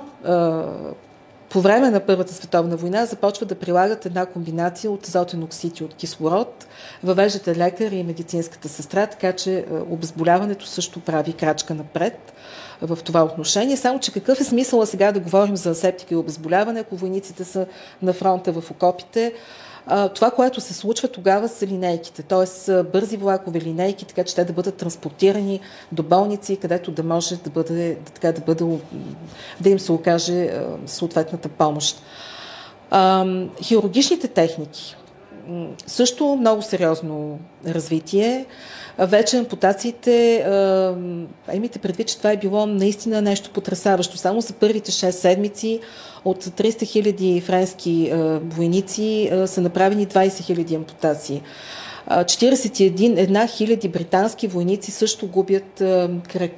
Speaker 2: по време на Първата световна война започва да прилагат една комбинация от азотен оксид и от кислород. Въвеждате лекар и медицинската сестра, така че обезболяването също прави крачка напред в това отношение. Само, че какъв е смисъл сега да говорим за септика и обезболяване, ако войниците са на фронта в окопите? Това, което се случва тогава са линейките, т.е. бързи влакове линейки, така че те да бъдат транспортирани до болници, където да може да, бъде, така, да, бъде, да им се окаже съответната помощ. Хирургичните техники също много сериозно развитие. Вече ампутациите, имайте предвид, че това е било наистина нещо потрясаващо. Само за първите 6 седмици от 300 хиляди френски войници са направени 20 хиляди ампутации. 41 хиляди британски войници също губят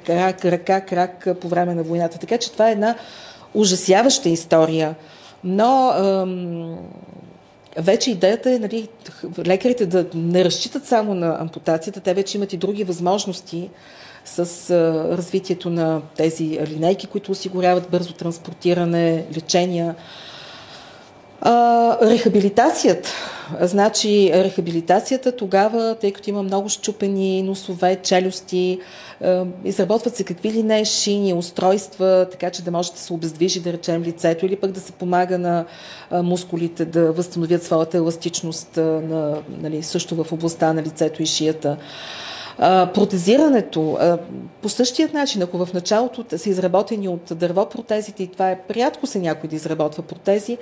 Speaker 2: крак, ръка, крак по време на войната. Така че това е една ужасяваща история. Но вече идеята е нали, лекарите да не разчитат само на ампутацията, те вече имат и други възможности с а, развитието на тези линейки, които осигуряват бързо транспортиране, лечения. А, рехабилитацията. Значи, рехабилитацията тогава, тъй като има много щупени носове, челюсти, изработват се какви ли не шини, устройства, така че да може да се обездвижи, да речем, лицето или пък да се помага на мускулите да възстановят своята еластичност на, нали, също в областта на лицето и шията. Протезирането по същия начин, ако в началото са изработени от дърво протезите и това е приятко се някой да изработва протези,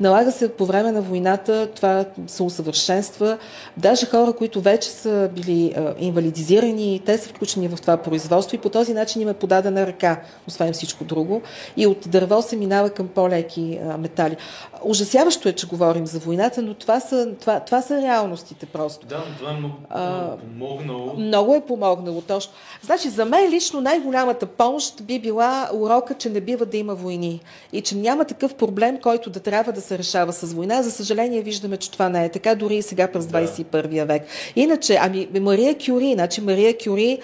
Speaker 2: Налага се по време на войната това се усъвършенства. Даже хора, които вече са били а, инвалидизирани, те са включени в това производство и по този начин им е подадена ръка, освен всичко друго. И от дърво се минава към по-леки а, метали. Ужасяващо е, че говорим за войната, но това са, това, това са реалностите просто.
Speaker 1: Да, това е много, много помогнало.
Speaker 2: Много е помогнало, точно. Значи, за мен лично най-голямата помощ би била урока, че не бива да има войни и че няма такъв проблем, който да трябва да се решава с война. За съжаление, виждаме, че това не е така, дори и сега през 21 век. Иначе, ами Мария Кюри, значи Мария Кюри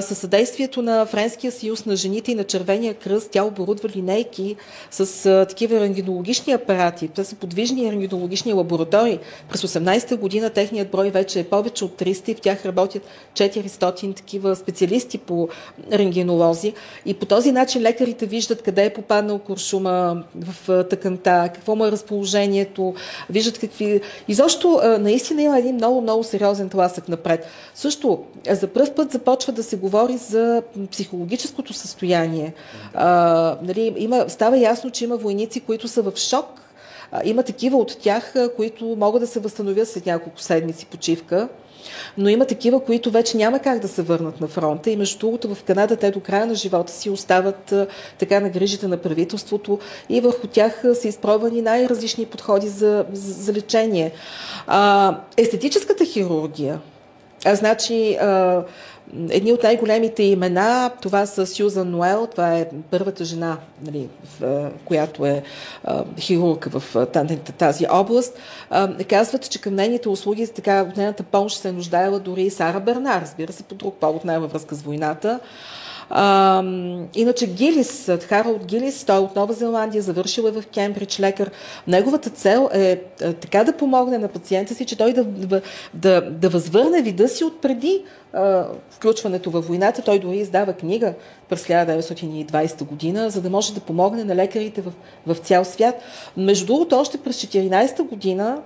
Speaker 2: със съдействието на Френския съюз на жените и на Червения кръст, тя оборудва линейки с а, такива рентгенологични апарати. Това са подвижни рентгенологични лаборатории. През 18-та година техният брой вече е повече от 300 и в тях работят 400 такива специалисти по рентгенолози. И по този начин лекарите виждат къде е попаднал куршума в тъканта, какво му е разположението, виждат какви... Изобщо наистина има един много, много сериозен тласък напред. Също за първ път започва да се говори за психологическото състояние. А, нали, има, става ясно, че има войници, които са в шок. Има такива от тях, които могат да се възстановят след няколко седмици почивка. Но има такива, които вече няма как да се върнат на фронта и между другото в Канада те до края на живота си остават така на грижите на правителството и върху тях са изпробвани най-различни подходи за, за, за лечение. А, естетическата хирургия, а, значи а, Едни от най-големите имена, това са Сюзан Ноел, това е първата жена, нали, в, която е хирург в тази област. Казват, че към нейните услуги, така, нейната помощ се е нуждаела дори и Сара Бернар, разбира се, по друг повод, най във връзка с войната. А, иначе Гилис, Харалд Гилис, той е от Нова Зеландия, завършил е в Кембридж лекар. Неговата цел е, е така да помогне на пациента си, че той да, да, да възвърне вида си от преди включването във войната. Той дори издава книга през 1920 година, за да може да помогне на лекарите в, в цял свят. Между другото, още през 14 година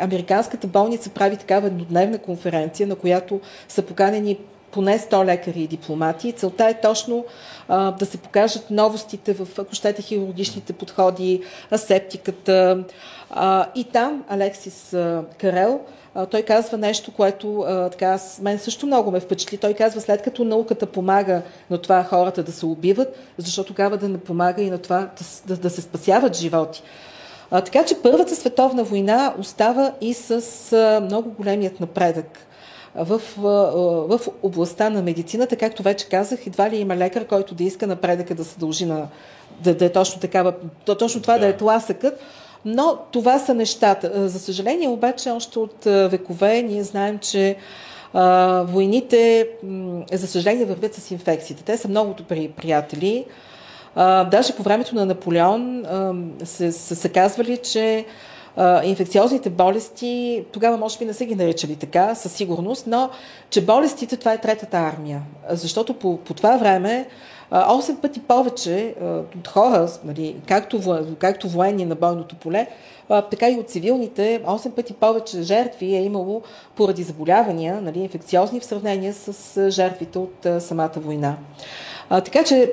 Speaker 2: Американската болница прави такава еднодневна конференция, на която са поканени поне 100 лекари и дипломати. Целта е точно а, да се покажат новостите в, ако щете, хирургичните подходи, асептиката. А, и там Алексис а, Карел, а, той казва нещо, което а, така, мен също много ме впечатли. Той казва, след като науката помага на това хората да се убиват, защо тогава да не помага и на това да, да, да се спасяват животи. А, така че Първата световна война остава и с а, много големият напредък в, в областта на медицината. Както вече казах, едва ли има лекар, който да иска напредъка да се дължи на да, да е точно такава, точно това да, да е тласъкът. Но това са нещата. За съжаление, обаче, още от векове ние знаем, че а, войните, за съжаление, вървят с инфекциите. Те са многото при приятели. А, даже по времето на Наполеон а, се, се, се казвали, че инфекциозните болести, тогава може би не са ги наричали така, със сигурност, но че болестите това е третата армия. Защото по, по това време 8 пъти повече от хора, нали, както, както военни на бойното поле, така и от цивилните, 8 пъти повече жертви е имало поради заболявания, нали, инфекциозни в сравнение с жертвите от самата война. Така че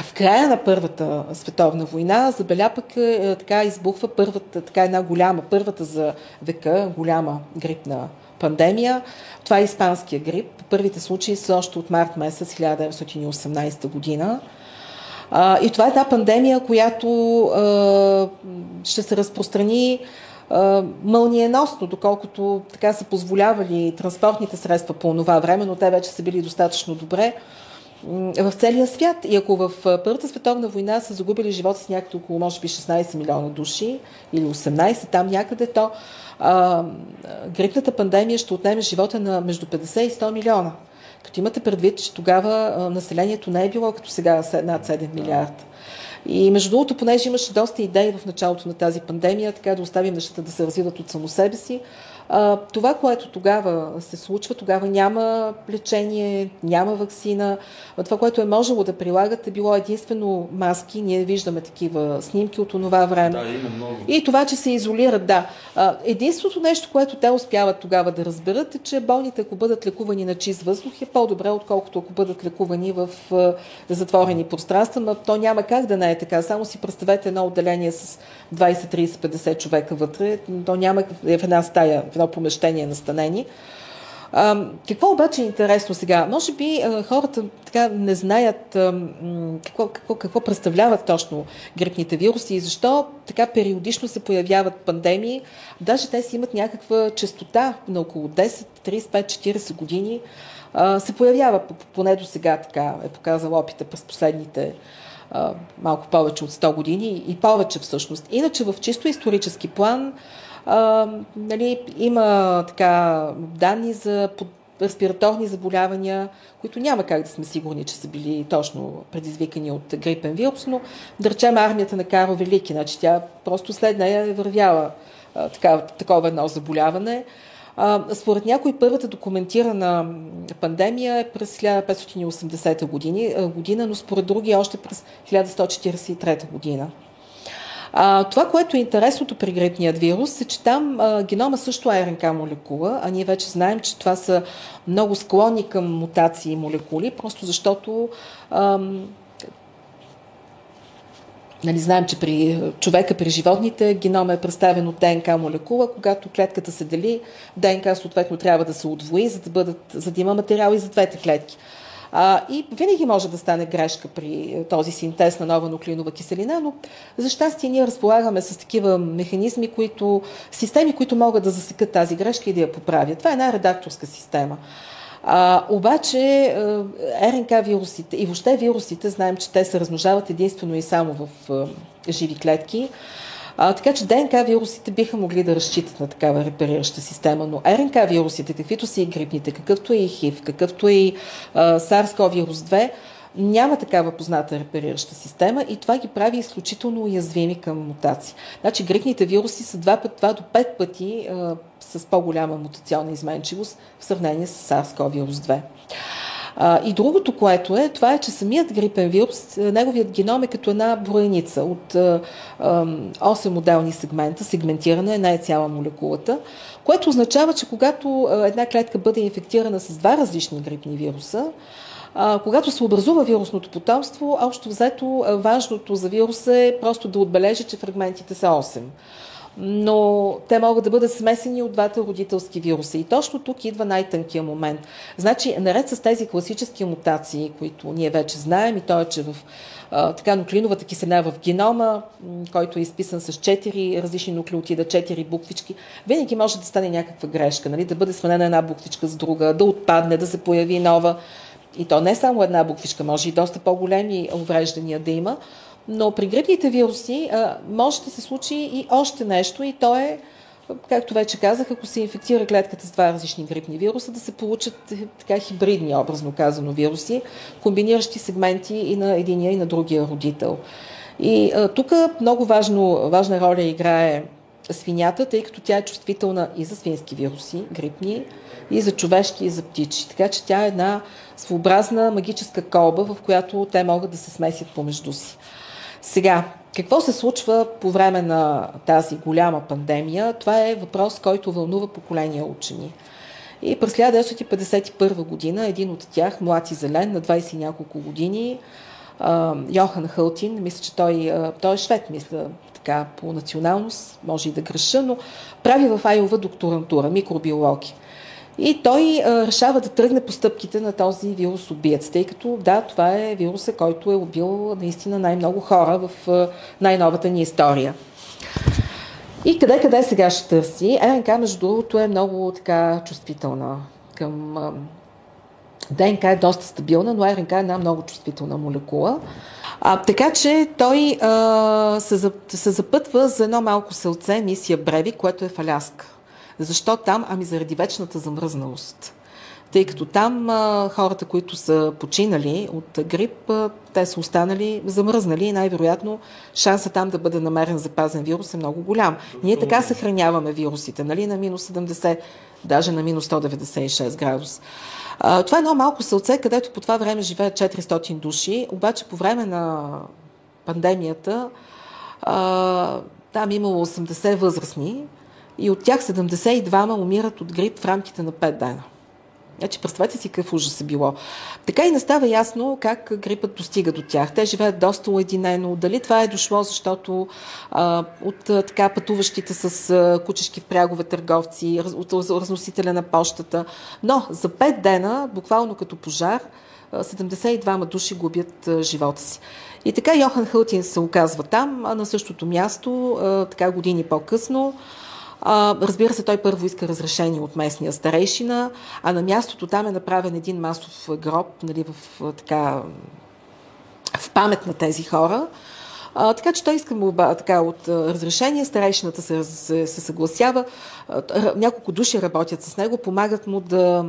Speaker 2: в края на Първата световна война Забеля пък е, така избухва първата, така една голяма, първата за века, голяма грипна пандемия. Това е испанския грип. Първите случаи са още от март месец 1918 година. А, и това е една пандемия, която а, ще се разпространи а, мълниеносно, доколкото така са позволявали транспортните средства по това време, но те вече са били достатъчно добре в целия свят. И ако в Първата световна война са загубили живота с някъде около, може би, 16 милиона души или 18, там някъде, то а, грипната пандемия ще отнеме живота на между 50 и 100 милиона. Като имате предвид, че тогава а, населението не е било като сега над 7 милиарда. И между другото, понеже имаше доста идеи в началото на тази пандемия, така да оставим нещата да се развиват от само себе си, а, това, което тогава се случва, тогава няма лечение, няма вакцина. Това, което е можело да прилагат, е било единствено маски. Ние виждаме такива снимки от това време.
Speaker 1: Да, има много.
Speaker 2: И това, че се изолират, да. А, единството нещо, което те успяват тогава да разберат, е, че болните, ако бъдат лекувани на чист въздух, е по-добре, отколкото ако бъдат лекувани в затворени пространства. Но то няма как да не е така. Само си представете едно отделение с 20, 30, 50 човека вътре. То няма в една стая, в едно помещение настанени. Какво обаче е интересно сега? Може би хората така не знаят какво, какво, какво представляват точно грипните вируси и защо така периодично се появяват пандемии. Даже те си имат някаква частота на около 10, 35, 40 години. Се появява, поне до сега така е показал опита през последните малко повече от 100 години и повече всъщност. Иначе в чисто исторически план а, нали, има така данни за под, респираторни заболявания, които няма как да сме сигурни, че са били точно предизвикани от грипен вирус, но да речем армията на Каро Велики, значи тя просто след нея е вървяла а, така, такова едно заболяване. А, според някой първата документирана пандемия е през 1580 години, година, но според други още през 1143 година. А, това, което е интересното при грипният вирус, е, че там а, генома също е РНК молекула, а ние вече знаем, че това са много склонни към мутации молекули, просто защото ам, Нали, знаем, че при човека, при животните, генома е представен от ДНК молекула. Когато клетката се дели, ДНК съответно трябва да се отвои, за да, бъдат, за да има материал и за двете клетки. А, и винаги може да стане грешка при този синтез на нова нуклеинова киселина, но за щастие ние разполагаме с такива механизми, които, системи, които могат да засекат тази грешка и да я поправят. Това е една редакторска система. А, обаче РНК вирусите и въобще вирусите, знаем, че те се размножават единствено и само в а, живи клетки. А, така че ДНК вирусите биха могли да разчитат на такава реперираща система, но РНК вирусите, каквито са и грипните, какъвто е и ХИВ, какъвто е и SARS-CoV-2, няма такава позната реперираща система и това ги прави изключително уязвими към мутации. Значи грипните вируси са 2, 2 до 5 пъти а, с по-голяма мутационна изменчивост в сравнение с SARS-CoV-2. А, и другото, което е, това е, че самият грипен вирус, неговият геном е като една броеница от а, а, 8 отделни сегмента, сегментирана, една е цяла молекулата, което означава, че когато една клетка бъде инфектирана с два различни грипни вируса, а, когато се образува вирусното потомство, общо взето важното за вируса е просто да отбележи, че фрагментите са 8 но те могат да бъдат смесени от двата родителски вируса. И точно тук идва най-тънкия момент. Значи, наред с тези класически мутации, които ние вече знаем, и то е, че в така нуклеиновата киселина в генома, който е изписан с 4 различни нуклеотида, 4 буквички, винаги може да стане някаква грешка, нали? да бъде сменена една буквичка с друга, да отпадне, да се появи нова. И то не само една буквичка, може и доста по-големи увреждания да има. Но при грипните вируси а, може да се случи и още нещо, и то е, както вече казах, ако се инфектира клетката с два различни грипни вируса, да се получат е, така хибридни, образно казано, вируси, комбиниращи сегменти и на единия и на другия родител. И тук много важно, важна роля играе свинята, тъй като тя е чувствителна и за свински вируси, грипни, и за човешки, и за птичи. Така че тя е една своеобразна магическа колба, в която те могат да се смесят помежду си. Сега, какво се случва по време на тази голяма пандемия? Това е въпрос, който вълнува поколения учени. И през 1951 година един от тях, млад и зелен, на 20 и няколко години, Йохан Хълтин, мисля, че той, той е швед, мисля, така по националност, може и да греша, но прави в Айова докторантура, микробиология. И той а, решава да тръгне по стъпките на този вирус убиец, тъй като да, това е вируса, който е убил наистина най-много хора в а, най-новата ни история. И къде къде сега ще търси? РНК, между другото, е много така чувствителна към... А, ДНК е доста стабилна, но РНК е една много чувствителна молекула. А, така че той а, се, се запътва за едно малко селце, мисия Бреви, което е в Аляска. Защо там? Ами заради вечната замръзналост. Тъй като там а, хората, които са починали от грип, а, те са останали замръзнали и най-вероятно шанса там да бъде намерен запазен вирус е много голям. Ние така съхраняваме вирусите, нали, на минус 70, даже на минус 196 градус. А, това е едно малко селце, където по това време живеят 400 души, обаче по време на пандемията а, там имало 80 възрастни, и от тях 72 умират от грип в рамките на 5 дена. Значи, представете си какъв ужас е било. Така и не става ясно как грипът достига до тях. Те живеят доста уединено. Дали това е дошло, защото а, от а, така пътуващите с а, кучешки в прягове търговци, раз, от разносителя на почтата. Но за 5 дена, буквално като пожар, 72 души губят а, живота си. И така Йохан Хълтин се оказва там, а на същото място, а, така години по-късно. А, разбира се, той първо иска разрешение от местния старейшина, а на мястото там е направен един масов гроб, нали, в, така, в памет на тези хора. А, така че той иска му така, от разрешение, старейшината се, се, се съгласява, а, няколко души работят с него, помагат му да,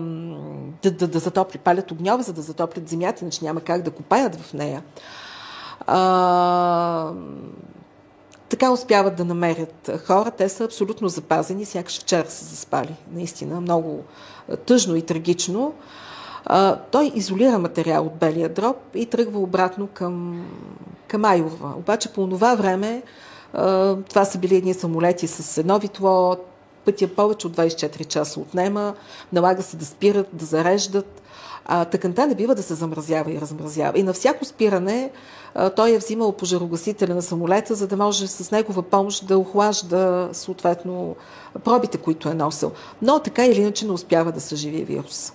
Speaker 2: да, да, да затопли, палят огньове, за да затоплят земята, иначе няма как да копаят в нея. А, така успяват да намерят хора. Те са абсолютно запазени, сякаш вчера са заспали. Наистина, много тъжно и трагично. А, той изолира материал от белия дроб и тръгва обратно към, към Айова. Обаче по това време а, това са били едни самолети с едно витло, пътя повече от 24 часа отнема, налага се да спират, да зареждат. А, тъканта не бива да се замразява и размразява. И на всяко спиране той е взимал пожарогасителя на самолета, за да може с негова помощ да охлажда съответно пробите, които е носил. Но така или иначе не успява да съживи вирус.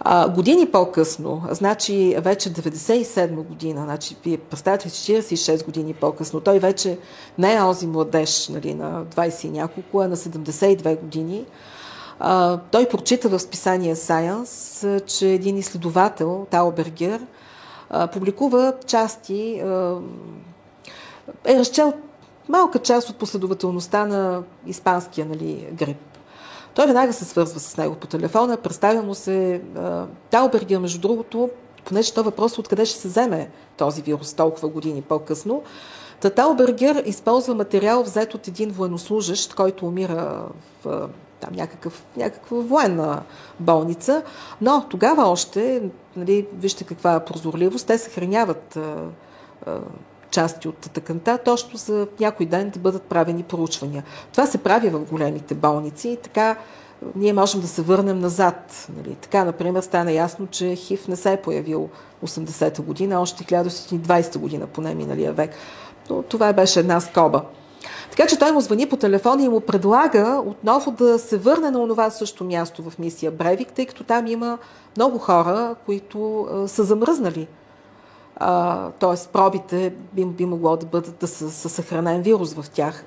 Speaker 2: А, години по-късно, значи вече 97 година, значи вие представяте 46 години по-късно, той вече не е ози младеж нали, на 20 и няколко, а на 72 години. Той прочита в списание Science, че един изследовател, Таубергер, публикува части, е разчел малка част от последователността на испанския нали, грип. Той веднага се свързва с него по телефона, представя му се Таубергер, между другото, понеже то въпрос е откъде ще се вземе този вирус толкова години по-късно. Таубергер използва материал взет от един военнослужащ, който умира в там някакъв, някаква военна болница, но тогава още, нали, вижте каква прозорливост, те съхраняват а, а, части от тъканта, точно за някой ден да бъдат правени проучвания. Това се прави в големите болници и така ние можем да се върнем назад. Нали. Така, например, стана ясно, че ХИВ не се е появил 80-та година, още 1920 година, поне миналия век. Но това беше една скоба. Така че той му звъни по телефона и му предлага отново да се върне на това също място в мисия Бревик, тъй като там има много хора, които а, са замръзнали. Т.е. пробите би, би могло да бъдат да са, са съхранен вирус в тях.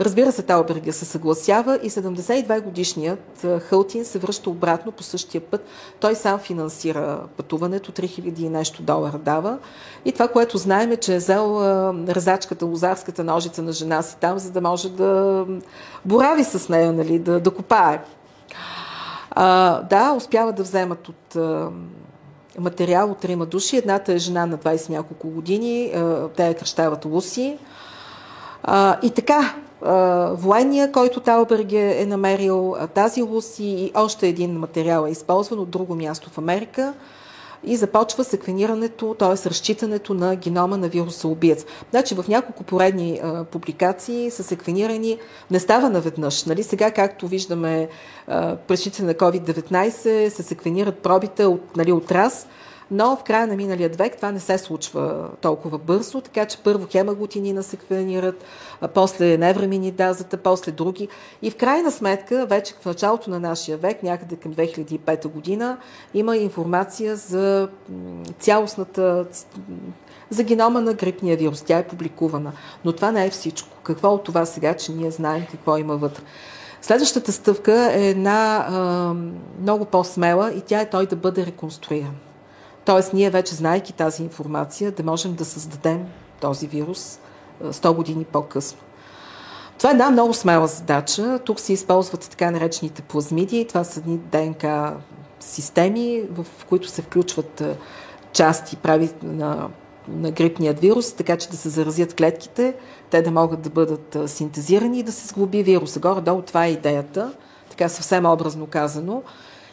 Speaker 2: Разбира се, Тауберга се съгласява и 72 годишният Хълтин се връща обратно по същия път. Той сам финансира пътуването, 3000 и нещо долара дава. И това, което знаем е, че е взел резачката, лозарската ножица на жена си там, за да може да борави с нея, нали, да, да копае. А, да, успяват да вземат от а, материал от трима души. Едната е жена на 20 няколко години, а, тя е кръщавата Луси. А, и така, военния, който Тауберг е намерил, тази Луси и още един материал е използван от друго място в Америка и започва секвенирането, т.е. разчитането на генома на вируса убиец. Значи в няколко поредни а, публикации са секвенирани, не става наведнъж. Нали? Сега, както виждаме пречите на COVID-19, се секвенират пробите от, нали, от раз, но в края на миналия век това не се случва толкова бързо, така че първо хемаглутинина се квенират, а после невраминидазата, после други. И в крайна сметка, вече в началото на нашия век, някъде към 2005 година, има информация за цялостната за генома на грипния вирус. Тя е публикувана. Но това не е всичко. Какво от това сега, че ние знаем какво има вътре? Следващата стъпка е една а, много по-смела и тя е той да бъде реконструиран. Тоест, ние вече, знайки тази информация, да можем да създадем този вирус 100 години по-късно. Това е една много смела задача. Тук се използват така наречените плазмиди. Това са едни ДНК системи, в които се включват части прави на, на грипният вирус, така че да се заразят клетките, те да могат да бъдат синтезирани и да се сглоби вируса. Горе-долу това е идеята, така съвсем образно казано.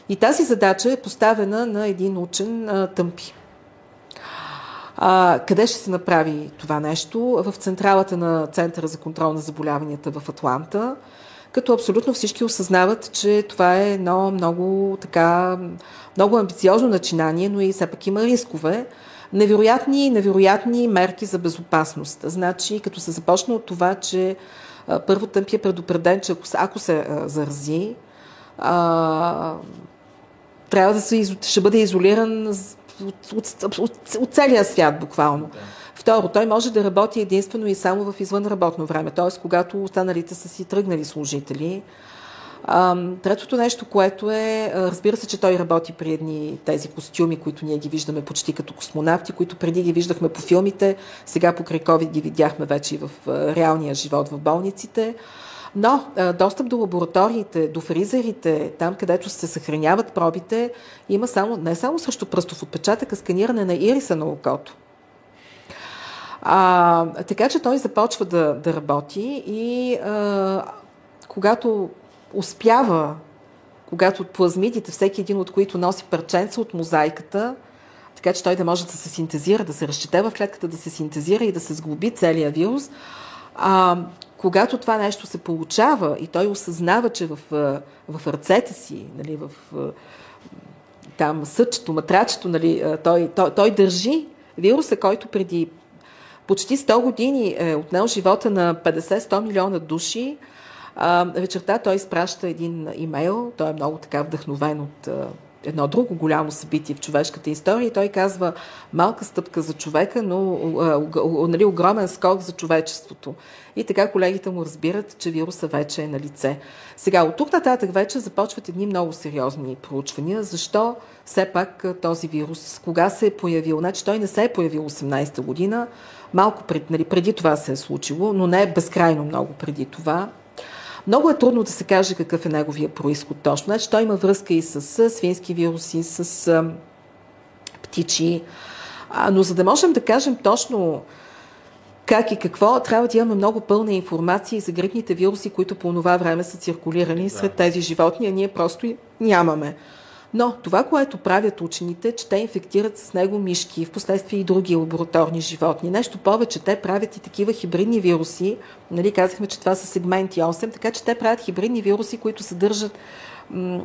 Speaker 2: И тази задача е поставена на един учен Тъмпи. А, къде ще се направи това нещо? В централата на Центъра за контрол на заболяванията в Атланта, като абсолютно всички осъзнават, че това е едно много, така, много амбициозно начинание, но и все пак има рискове. Невероятни, невероятни мерки за безопасност. Значи, като се започна от това, че първо Тъмпи е предупреден, че ако, ако се зарази, а, трябва да се, ще бъде изолиран от, от, от, от целия свят буквално. Да. Второ, той може да работи единствено и само в извънработно време, т.е. когато останалите са си тръгнали служители. третото нещо, което е, разбира се, че той работи при едни тези костюми, които ние ги виждаме почти като космонавти, които преди ги виждахме по филмите, сега покрай COVID ги видяхме вече и в реалния живот в болниците. Но а, достъп до лабораториите, до фризерите, там където се съхраняват пробите, има само, не само срещу пръстов отпечатък, а сканиране на ириса на окото. А, така че той започва да, да работи и а, когато успява, когато от плазмидите, всеки един от които носи парченца от мозайката, така че той да може да се синтезира, да се разчете в клетката, да се синтезира и да се сглоби целият вирус, а, когато това нещо се получава и той осъзнава, че в, в ръцете си, нали, в там съчето, матрачето, нали, той, той, той държи вируса, който преди почти 100 години е отнел живота на 50-100 милиона души. Вечерта той изпраща един имейл, той е много така вдъхновен от едно друго голямо събитие в човешката история и той казва малка стъпка за човека, но нали, огромен скок за човечеството. И така колегите му разбират, че вируса вече е на лице. Сега, от тук нататък вече започват едни много сериозни проучвания. Защо все пак този вирус, кога се е появил? Значи той не се е появил 18-та година, малко пред, нали, преди това се е случило, но не е безкрайно много преди това. Много е трудно да се каже какъв е неговия происход точно. Значи той има връзка и с, свински вируси, с а, птичи, а, но за да можем да кажем точно как и какво, трябва да имаме много пълна информация за грипните вируси, които по това време са циркулирани да. сред тези животни, а ние просто нямаме. Но това, което правят учените, че те инфектират с него мишки, в последствие и други лабораторни животни. Нещо повече, те правят и такива хибридни вируси. Нали, казахме, че това са сегменти 8, така че те правят хибридни вируси, които съдържат м-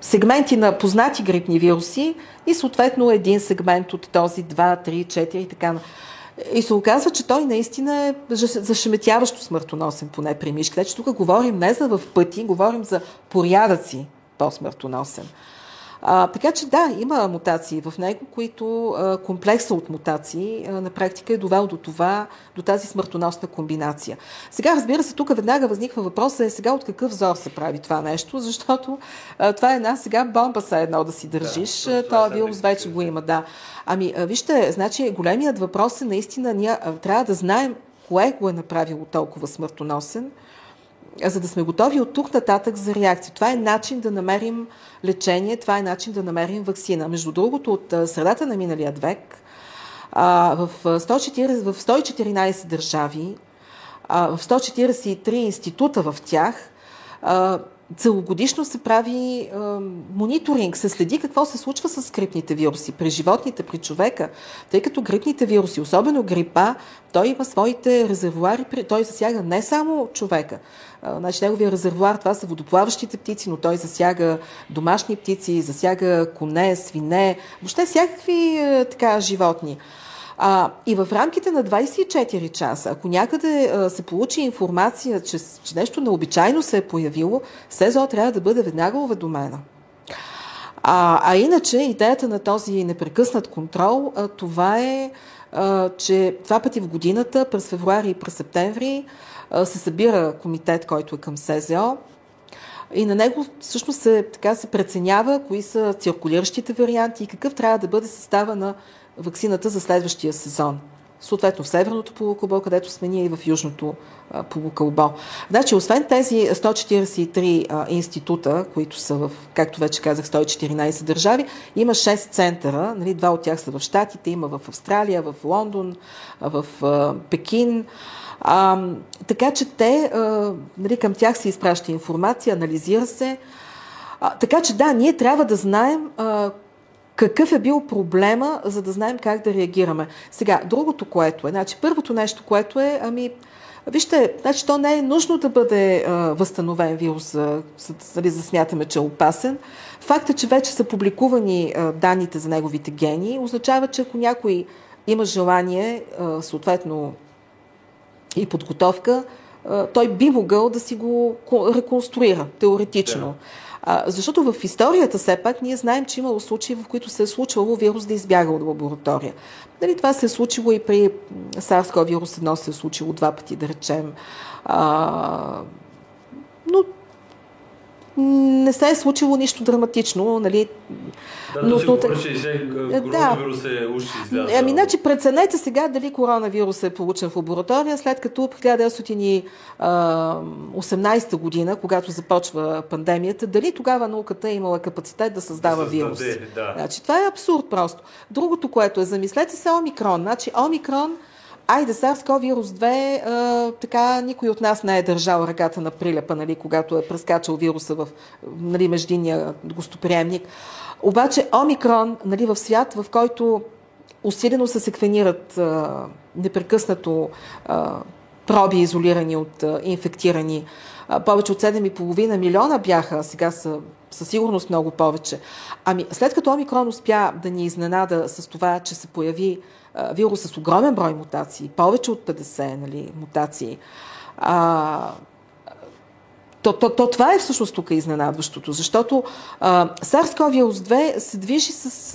Speaker 2: сегменти на познати грипни вируси и съответно един сегмент от този 2, 3, 4 и така. И се оказва, че той наистина е зашеметяващо смъртоносен, поне при мишки. Значи тук говорим не за в пъти, говорим за порядъци по-смъртоносен. А, така че да, има мутации в него, които а, комплекса от мутации а, на практика е довел до това, до тази смъртоносна комбинация. Сега, разбира се, тук веднага възниква въпроса е сега от какъв взор се прави това нещо, защото а, това е една сега бомба са едно да си държиш. Да, това е вирус вече го има, да. Ами, а, вижте, значи големият въпрос е наистина, ние а, трябва да знаем кое го е направило толкова смъртоносен, за да сме готови от тук нататък за реакция. Това е начин да намерим лечение, това е начин да намерим вакцина. Между другото, от средата на миналия век в, 140, в 114 държави, в 143 института в тях, целогодишно се прави мониторинг, се следи какво се случва с грипните вируси при животните, при човека, тъй като грипните вируси, особено грипа, той има своите резервуари, той засяга не само човека. Е, значи неговия резервуар, това са водоплаващите птици, но той засяга домашни птици, засяга коне, свине, въобще всякакви е, така животни. А, и в рамките на 24 часа, ако някъде а, се получи информация, че, че нещо необичайно се е появило, СЕЗО трябва да бъде веднага уведомена. А, а иначе идеята на този непрекъснат контрол, а, това е, а, че два пъти в годината, през февруари и през септември, се събира комитет, който е към СЗО, и на него всъщност се, така, се преценява кои са циркулиращите варианти и какъв трябва да бъде състава на вакцината за следващия сезон. Съответно в северното полукълбо, където сме ние и в южното полукълбо. Значи, освен тези 143 а, института, които са в, както вече казах, 114 държави, има 6 центъра, нали, два от тях са в Штатите, има в Австралия, в Лондон, в Пекин. А, така че те, а, нали, към тях се изпраща информация, анализира се. А, така че да, ние трябва да знаем а, какъв е бил проблема, за да знаем как да реагираме. Сега, другото, което е, значи първото нещо, което е, ами, Вижте, значи то не е нужно да бъде а, възстановен вирус, за, за, да смятаме, че е опасен. Факта, че вече са публикувани а, данните за неговите гени, означава, че ако някой има желание, а, съответно и подготовка, а, той би могъл да си го реконструира теоретично. Да. А, защото в историята все пак ние знаем, че имало случаи, в които се е случвало вирус да избяга от лаборатория. Нали, това се е случило и при SARS-CoV вирус едно се е случило два пъти, да речем. А, но не се е случило нищо драматично, нали?
Speaker 3: Да, но, но, е, коронавирус е уж излязъл.
Speaker 2: Ами, значи, преценете сега дали коронавирус е получен в лаборатория, след като 1918 година, когато започва пандемията, дали тогава науката е имала капацитет да създава да вирус.
Speaker 3: Да.
Speaker 2: Значи, това е абсурд просто. Другото, което е, замислете се Омикрон. Значи, Омикрон Айде, SARS-CoV-2, 2 така, никой от нас не е държал ръката на прилепа, нали, когато е прескачал вируса в нали, междинния гостоприемник. Обаче Омикрон нали, в свят, в който усилено се секвенират а, непрекъснато а, проби, изолирани от а, инфектирани. А, повече от 7,5 милиона бяха, сега са със сигурност много повече. Ами, след като Омикрон успя да ни изненада с това, че се появи вирус с огромен брой мутации, повече от 50 нали, мутации, а, то, то, то това е всъщност тук изненадващото, защото SARS-CoV-2 се движи с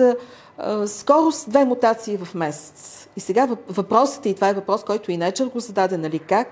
Speaker 2: а, скорост две мутации в месец. И сега въпросът е, и това е въпрос, който и Нечер го зададе, нали, как,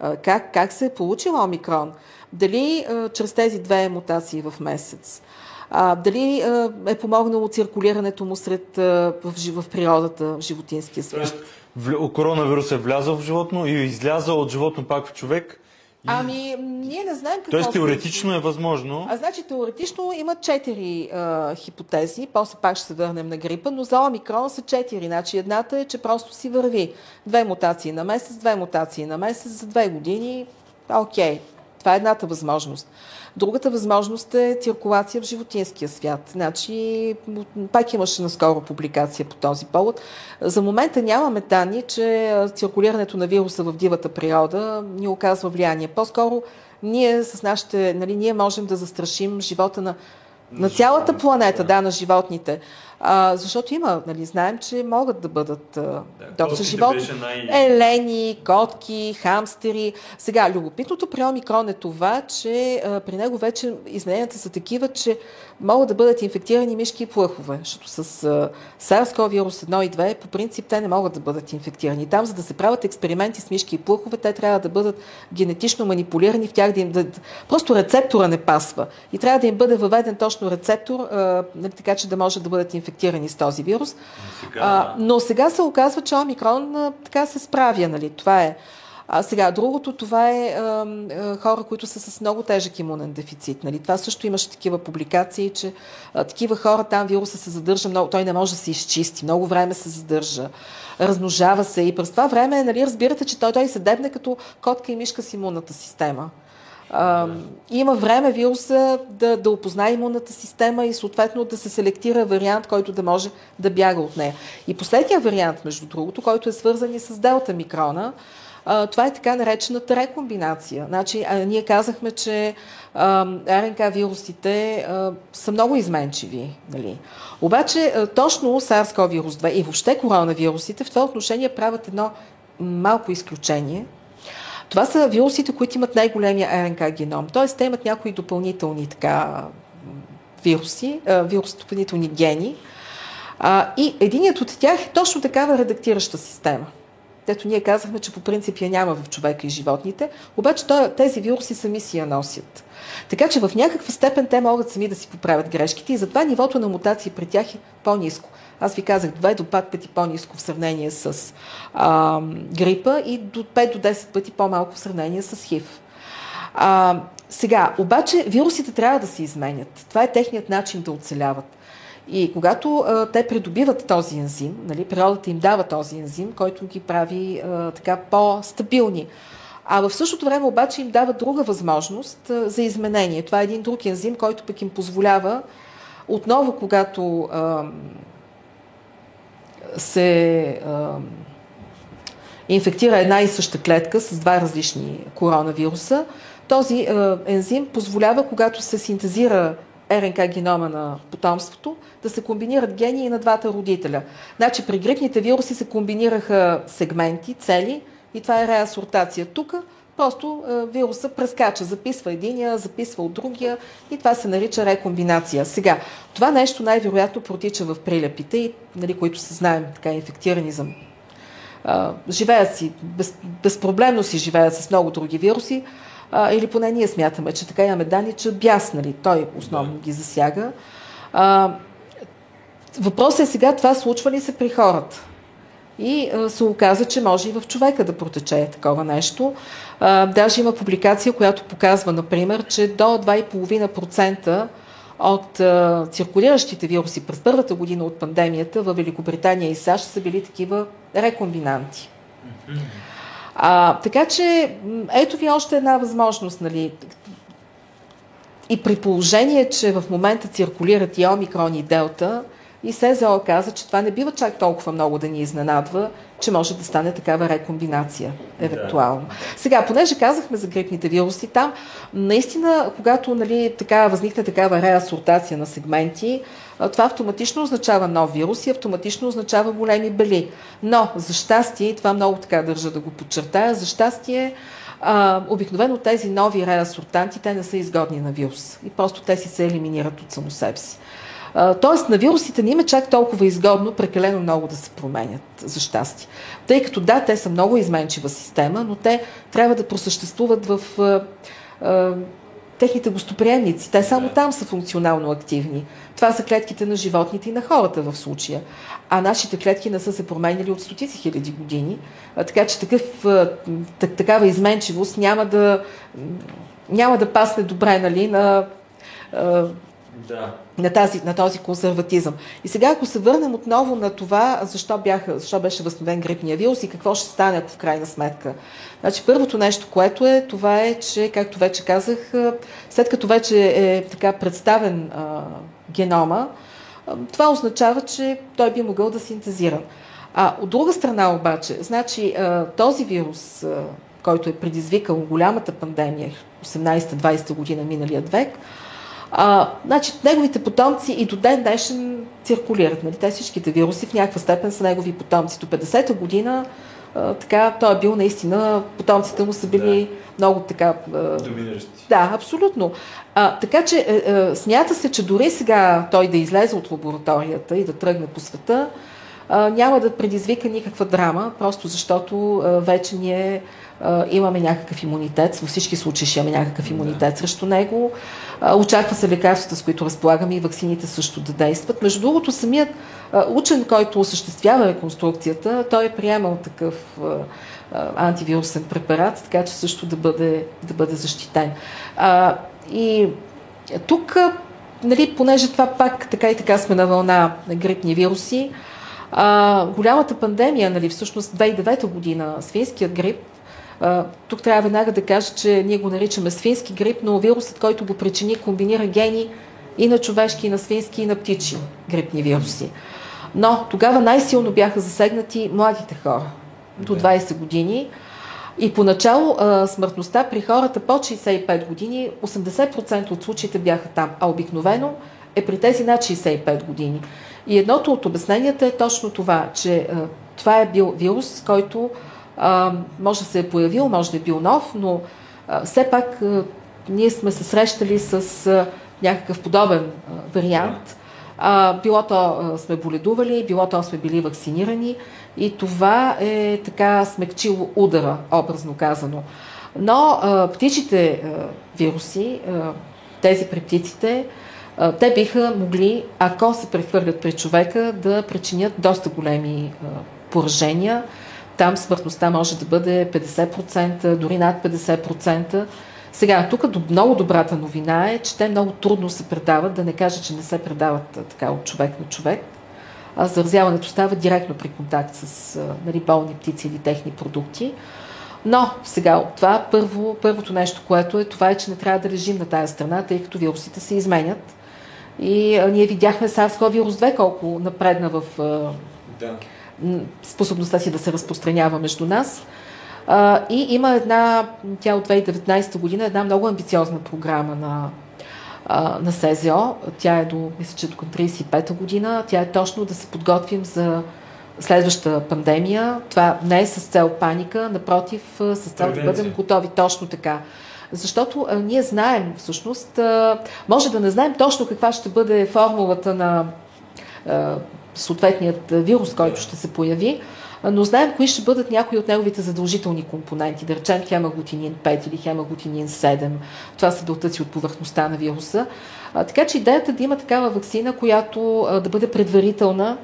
Speaker 2: а, как, как се е получил омикрон? Дали а, чрез тези две мутации в месец? А, дали а, е помогнало циркулирането му сред, а, в, в природата, в животинския свят? Тоест,
Speaker 1: коронавирус е влязъл в животно и излязъл от животно пак в човек
Speaker 2: Ами, ние не знаем какво
Speaker 1: Тоест, теоретично е възможно.
Speaker 2: А значи, теоретично има четири а, хипотези, после пак ще се върнем на грипа, но за омикрон са четири. Значи, едната е, че просто си върви. Две мутации на месец, две мутации на месец, за две години. Окей, това е едната възможност. Другата възможност е циркулация в животинския свят. Значи, пак имаше наскоро публикация по този повод. За момента нямаме данни, че циркулирането на вируса в дивата природа ни оказва влияние. По-скоро ние с нашите, нали, ние можем да застрашим живота на, на цялата планета, да, на животните. А, защото има, нали, знаем, че могат да бъдат а, да, доста животни. Най... Елени, котки, хамстери. Сега, любопитното при омикрон е това, че а, при него вече измененията са такива, че могат да бъдат инфектирани мишки и плъхове, защото с SARS-CoV 1 и 2 по принцип те не могат да бъдат инфектирани. Там, за да се правят експерименти с мишки и плъхове, те трябва да бъдат генетично манипулирани, в тях да им да... Просто рецептора не пасва. И трябва да им бъде въведен точно рецептор, а, нали, така че да може да бъдат инфектирани с този вирус. Но сега, а, но сега се оказва, че омикрон а, така се справя. Нали? Това е. А сега, другото, това е а, а, хора, които са с много тежък имунен дефицит. Нали? Това също имаше такива публикации, че а, такива хора там вируса се задържа много, той не може да се изчисти, много време се задържа, размножава се и през това време, нали, разбирате, че той, той се дебне като котка и мишка с имунната система. А, има време вируса да, да опознае имунната система и съответно да се селектира вариант, който да може да бяга от нея. И последния вариант, между другото, който е свързан и с делта микрона, а, това е така наречената рекомбинация. Значи, а, ние казахме, че а, РНК вирусите а, са много изменчиви. Нали? Обаче, а, точно SARS-CoV-2 и въобще коронавирусите в това отношение правят едно малко изключение. Това са вирусите, които имат най-големия РНК геном. Т.е. те имат някои допълнителни така, вируси, вирус, допълнителни гени. И единият от тях е точно такава редактираща система – Ето ние казахме, че по принцип я няма в човека и животните, обаче тези вируси сами си я носят. Така че в някаква степен те могат сами да си поправят грешките и затова нивото на мутации при тях е по-низко. Аз ви казах 2 до 5 пъти по-низко в сравнение с а, грипа и до 5 до 10 пъти по-малко в сравнение с ХИВ. А, сега, обаче вирусите трябва да се изменят. Това е техният начин да оцеляват. И когато а, те придобиват този ензим, нали, природата им дава този ензим, който ги прави а, така по-стабилни. А в същото време обаче им дава друга възможност а, за изменение. Това е един друг ензим, който пък им позволява отново, когато а, се а, инфектира една и съща клетка с два различни коронавируса, този а, ензим позволява, когато се синтезира РНК генома на потомството, да се комбинират гени и на двата родителя. Значи при грипните вируси се комбинираха сегменти, цели и това е реасортация. Тук просто е, вируса прескача, записва единия, записва от другия и това се нарича рекомбинация. Сега, това нещо най-вероятно протича в прилепите, и, нали, които се знаем така инфектирани за живеят си, без, безпроблемно си живеят с много други вируси, а, или поне ние смятаме, че така имаме данни, че бяс, нали, той основно ги засяга. А, въпросът е сега това случва ли се при хората? И се оказа, че може и в човека да протече такова нещо. Даже има публикация, която показва, например, че до 2,5% от циркулиращите вируси през първата година от пандемията в Великобритания и САЩ са били такива рекомбинанти. А, така че, ето ви още една възможност, нали. И при положение, че в момента циркулират и омикрон и делта, и СЗО каза, че това не бива чак толкова много да ни изненадва, че може да стане такава рекомбинация, евентуално. Да. Сега, понеже казахме за грипните вируси, там наистина, когато нали, така, възникне такава реасортация на сегменти, това автоматично означава нов вирус и автоматично означава големи бели. Но, за щастие, и това много така държа да го подчертая, за щастие, а, обикновено тези нови реасортанти, те не са изгодни на вирус. И просто те си се елиминират от само себе си. Тоест на вирусите не има чак толкова изгодно прекалено много да се променят, за щастие. Тъй като да, те са много изменчива система, но те трябва да просъществуват в техните гостоприемници. Те само там са функционално активни. Това са клетките на животните и на хората в случая. А нашите клетки не са се променяли от стотици хиляди години. Така че такъв, такава изменчивост няма да, няма да пасне добре нали, на, да. на, тази, на този консерватизъм. И сега, ако се върнем отново на това, защо, бяха, защо беше възстановен грипния вирус и какво ще стане, ако в крайна сметка Значи първото нещо, което е, това е, че, както вече казах, след като вече е така представен а, генома, а, това означава, че той би могъл да синтезира. А от друга страна обаче, значи а, този вирус, който е предизвикал голямата пандемия 18-20 година миналият век, а, значи, неговите потомци и до ден днешен циркулират. Нали? Те всичките вируси в някаква степен са негови потомци. До 50-та година така, той е бил наистина, потомците му са били да. много така...
Speaker 3: Доминиращи.
Speaker 2: Да, абсолютно. А, така че а, е, е, смята се, че дори сега той да излезе от лабораторията и да тръгне по света, а, няма да предизвика никаква драма, просто защото а, вече ние имаме някакъв имунитет, във всички случаи ще имаме някакъв имунитет срещу него. Очаква се лекарствата, с които разполагаме и ваксините също да действат. Между другото, самият учен, който осъществява реконструкцията, той е приемал такъв антивирусен препарат, така че също да бъде, да бъде защитен. И тук, нали, понеже това пак така и така сме на вълна на грипни вируси, а, голямата пандемия, нали, всъщност 2009 година, свинският грип, тук трябва веднага да кажа, че ние го наричаме свински грип, но вирусът, който го причини, комбинира гени и на човешки, и на свински, и на птичи грипни вируси. Но тогава най-силно бяха засегнати младите хора до 20 години. И поначало а, смъртността при хората под 65 години, 80% от случаите бяха там, а обикновено е при тези над 65 години. И едното от обясненията е точно това, че а, това е бил вирус, който а, може да се е появил, може да е бил нов, но а, все пак а, ние сме се срещали с а, някакъв подобен а, вариант. А, било то а, сме боледували, било то сме били вакцинирани и това е така смекчило удара, образно казано. Но а, птичите а, вируси, а, тези при птиците, а, те биха могли, ако се прехвърлят при човека, да причинят доста големи а, поражения, там смъртността може да бъде 50%, дори над 50%. Сега, тук много добрата новина е, че те много трудно се предават, да не кажа, че не се предават така от човек на човек. А заразяването става директно при контакт с нали, болни птици или техни продукти. Но сега от това първо, първото нещо, което е, това е, че не трябва да лежим на тая страна, тъй като вирусите се изменят. И а, ние видяхме SARS-CoV-2 колко напредна в да способността си да се разпространява между нас. А, и има една, тя от 2019 година, една много амбициозна програма на, а, на СЗО. Тя е до, мисля, че до 35-та година. Тя е точно да се подготвим за следваща пандемия. Това не е с цел паника, напротив, с цел да бъдем готови точно така. Защото а, ние знаем, всъщност, а, може да не знаем точно каква ще бъде формулата на съответният вирус, който ще се появи, но знаем кои ще бъдат някои от неговите задължителни компоненти, да речем хемагутинин 5 или хемагутинин 7. Това са белтъци от повърхността на вируса. Така че идеята е да има такава вакцина, която да бъде предварителна,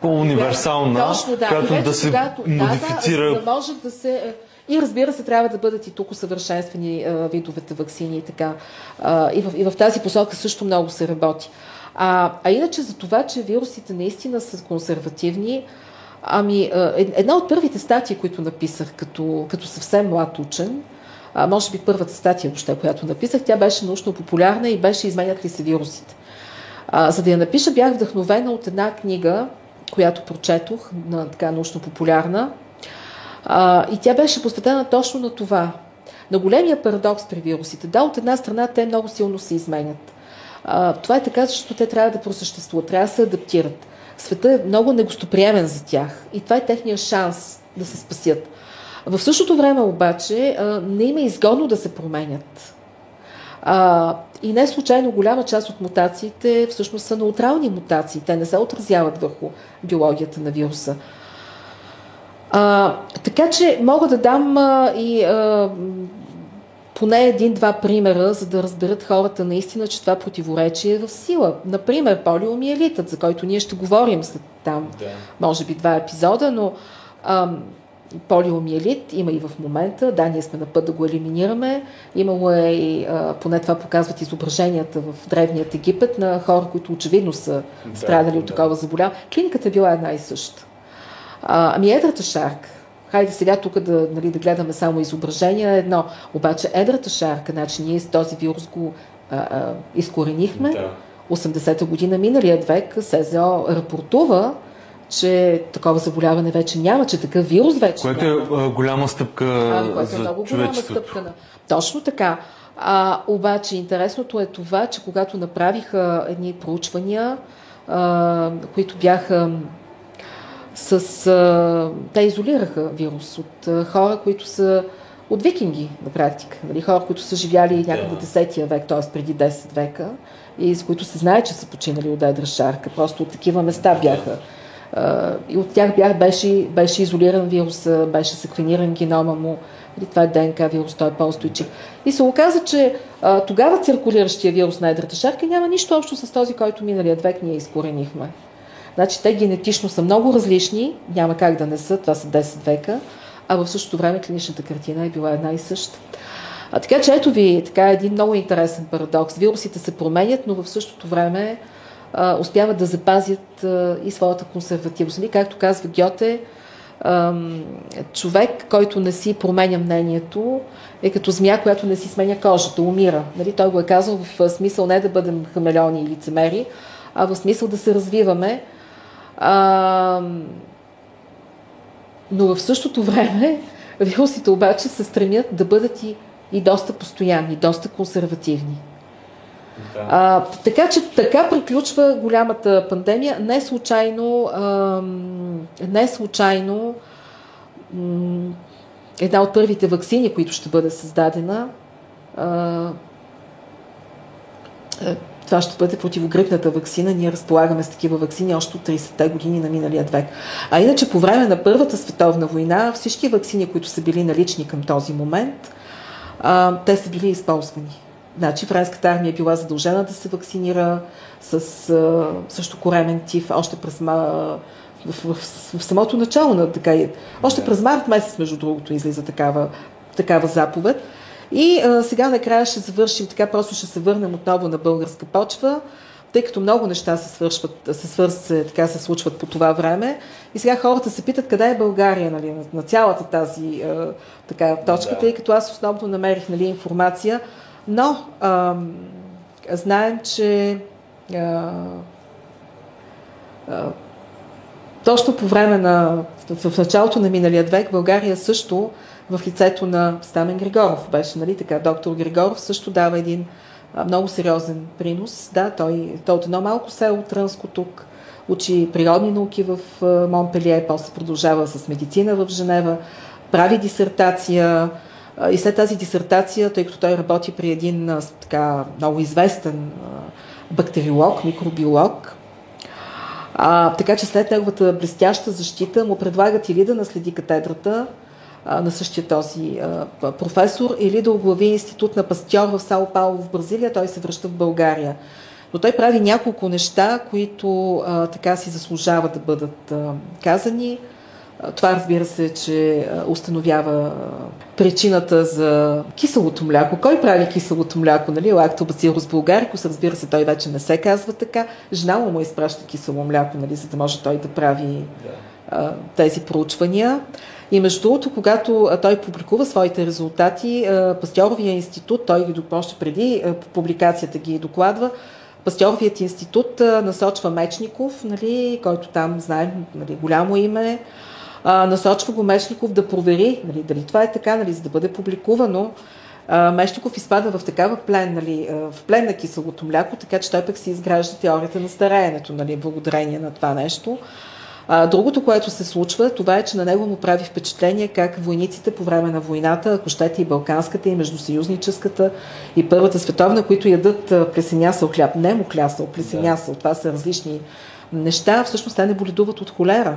Speaker 1: по-универсална, точно, да. която вече, да се когато, модифицира.
Speaker 2: Да, да, може да се... И разбира се, трябва да бъдат и тук усъвършенствани видовете вакцини и така. А, и, в, и в тази посока също много се работи. А, а иначе за това, че вирусите наистина са консервативни, ами е, една от първите статии, които написах като, като съвсем млад учен, а, може би първата статия, въобще, която написах, тя беше научно популярна и беше Изменят ли се вирусите. А, за да я напиша, бях вдъхновена от една книга, която прочетох, на така научно популярна. А, и тя беше посветена точно на това. На големия парадокс при вирусите. Да, от една страна те много силно се изменят. А, това е така, защото те трябва да просъществуват, трябва да се адаптират. Света е много негостоприемен за тях и това е техния шанс да се спасят. В същото време обаче а, не има изгодно да се променят. А, и не случайно голяма част от мутациите всъщност са неутрални мутации. Те не се отразяват върху биологията на вируса. А, така че мога да дам а, и а, поне един-два примера, за да разберат хората наистина, че това противоречие е в сила. Например, полиомиелитът, за който ние ще говорим след там, да. може би два епизода, но а, полиомиелит има и в момента. Да, ние сме на път да го елиминираме. Имало е и, а, поне това показват изображенията в Древният Египет на хора, които очевидно са да, страдали от такова заболяване. Клиниката е била една и съща. А, ами едрата шарка. Хайде сега тук да, нали, да гледаме само изображения едно. Обаче едрата шарка, значи ние с този вирус го а, а, изкоренихме. Да. 80-та година миналият век СЗО рапортува, че такова заболяване вече няма, че такъв вирус вече
Speaker 1: Което
Speaker 2: няма.
Speaker 1: е голяма стъпка
Speaker 2: а, което е много голяма стъпка. На... Точно така. А, обаче интересното е това, че когато направиха едни проучвания, а, които бяха с... А, те изолираха вирус от а, хора, които са от викинги на практика. Нали? Хора, които са живяли някъде yeah. 10 век, т.е. преди 10 века и с които се знае, че са починали от едра шарка. Просто от такива места бяха. А, и от тях бях, беше, беше изолиран вирус, беше секвениран генома му. Нали? Това е ДНК вирус, той е по-устойчив. И се оказа, че а, тогава циркулиращия вирус на едрата шарка няма нищо общо с този, който миналият век ние изкоренихме. Значи те генетично са много различни, няма как да не са, това са 10 века, а в същото време клиничната картина е била една и съща. А, така че ето ви така един много интересен парадокс. Вирусите се променят, но в същото време а, успяват да запазят а, и своята консервативност. Нали? Както казва Гьоте, а, човек, който не си променя мнението, е като змия, която не си сменя кожата, умира. Нали? Той го е казал в смисъл не да бъдем хамелеони или лицемери, а в смисъл да се развиваме а, но в същото време вирусите обаче се стремят да бъдат и, и доста постоянни, доста консервативни. Да. А, така че така приключва голямата пандемия. Не случайно, а, не случайно м- една от първите вакцини, които ще бъде създадена, а, това ще бъде противогрипната вакцина. Ние разполагаме с такива вакцини още от 30-те години на миналия век. А иначе по време на Първата световна война всички вакцини, които са били налични към този момент, а, те са били използвани. Значи френската армия е била задължена да се вакцинира с а, също коремен тиф още през ма, в, в, в, в самото начало на така. Още през март месец, между другото, излиза такава, такава заповед. И а, сега накрая ще завършим, така просто ще се върнем отново на българска почва, тъй като много неща се свършват, се, свърз, така се случват по това време. И сега хората се питат къде е България нали, на, на цялата тази а, така, точка, да. тъй като аз основно намерих нали, информация, но а, знаем, че а, а, точно по време на, в началото на миналия век България също в лицето на Стамен Григоров беше, нали така, доктор Григоров също дава един много сериозен принос. Да, той, той от едно малко село Трънско тук учи природни науки в Монпелие, после продължава с медицина в Женева, прави дисертация и след тази дисертация, тъй като той работи при един така много известен бактериолог, микробиолог, а, така че след неговата блестяща защита му предлагат или да наследи катедрата, на същия този професор или да оглави институт на пастьор в Сао Пауло в Бразилия, той се връща в България. Но той прави няколко неща, които а, така си заслужават да бъдат а, казани. Това разбира се, че установява причината за киселото мляко. Кой прави киселото мляко? Нали? Лактобацилус булгарикус, разбира се, той вече не се казва така. Жена му изпраща кисело мляко, нали, за да може той да прави а, тези проучвания. И между другото, когато той публикува своите резултати, Пастьоровия институт, той ги още преди публикацията ги докладва, Пастьоровият институт насочва Мечников, нали, който там знаем нали, голямо име, насочва го Мечников да провери нали, дали това е така, нали, за да бъде публикувано. Мечников изпада в такава плен, нали, в плен на киселото мляко, така че той пък си изгражда теорията на стареенето, нали, благодарение на това нещо. А, другото, което се случва, това е, че на него му прави впечатление как войниците по време на войната, ако щете и Балканската, и Междусъюзническата, и Първата световна, които ядат плесенясъл хляб, не му клясъл, плесенясъл, това са различни неща, всъщност те не боледуват от холера.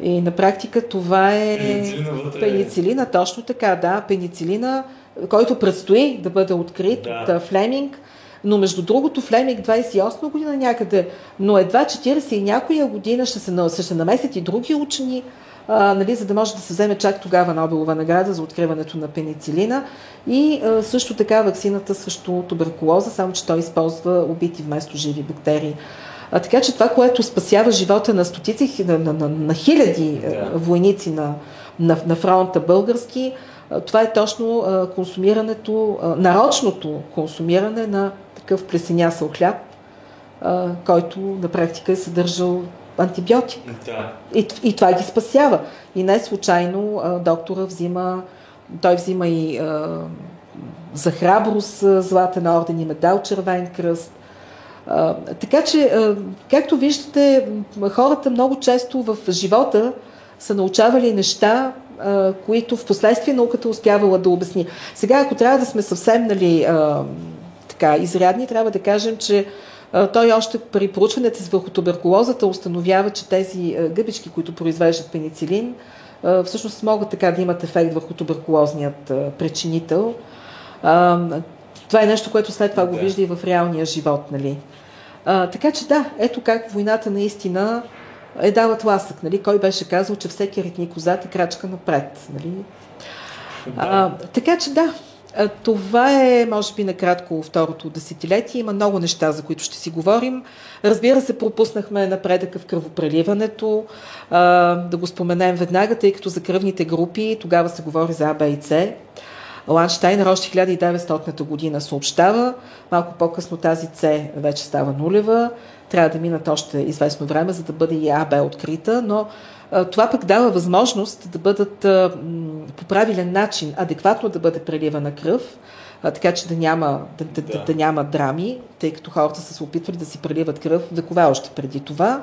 Speaker 2: И на практика това е
Speaker 3: пеницилина, вътре.
Speaker 2: пеницилина точно така, да, пеницилина, който предстои да бъде открит да. от Флеминг, но между другото Флеминг 28 година някъде, но едва 40 и някоя година ще се, ще се намесят и други учени, а, нали, за да може да се вземе чак тогава Нобелова награда за откриването на пеницилина и а, също така вакцината срещу туберкулоза, само че той използва убити вместо живи бактерии. А, така че това, което спасява живота на стотици, на, на, на, на хиляди да. войници на, на, на фронта български, това е точно консумирането, нарочното консумиране на такъв плесенясъл хляб, а, който на практика е съдържал антибиотик. Да. И, и това ги спасява. И не случайно а, доктора взима, той взима и а, за храброст златен орден и медал червен кръст. А, така че, а, както виждате, хората много често в живота са научавали неща, а, които в последствие науката успявала да обясни. Сега, ако трябва да сме съвсем нали, а, така, изрядни, трябва да кажем, че той още при проучването с върху туберкулозата установява, че тези гъбички, които произвеждат пеницилин, всъщност могат така да имат ефект върху туберкулозният причинител. Това е нещо, което след това го вижда и в реалния живот. Нали? Така че да, ето как войната наистина е дала тласък. Нали? Кой беше казал, че всеки ритни козат е крачка напред. Нали? А, така че да, това е, може би, накратко второто десетилетие. Има много неща, за които ще си говорим. Разбира се, пропуснахме напредъка в кръвопреливането. Да го споменем веднага, тъй като за кръвните групи тогава се говори за А, Б и С. Ланштайнер още 1900 година съобщава, малко по-късно тази С вече става нулева, трябва да минат още известно време, за да бъде и АБ открита, но това пък дава възможност да бъдат по правилен начин, адекватно да бъде преливана кръв, така че да няма, да, да, да. да няма драми, тъй като хората са се опитвали да си преливат кръв векове още преди това.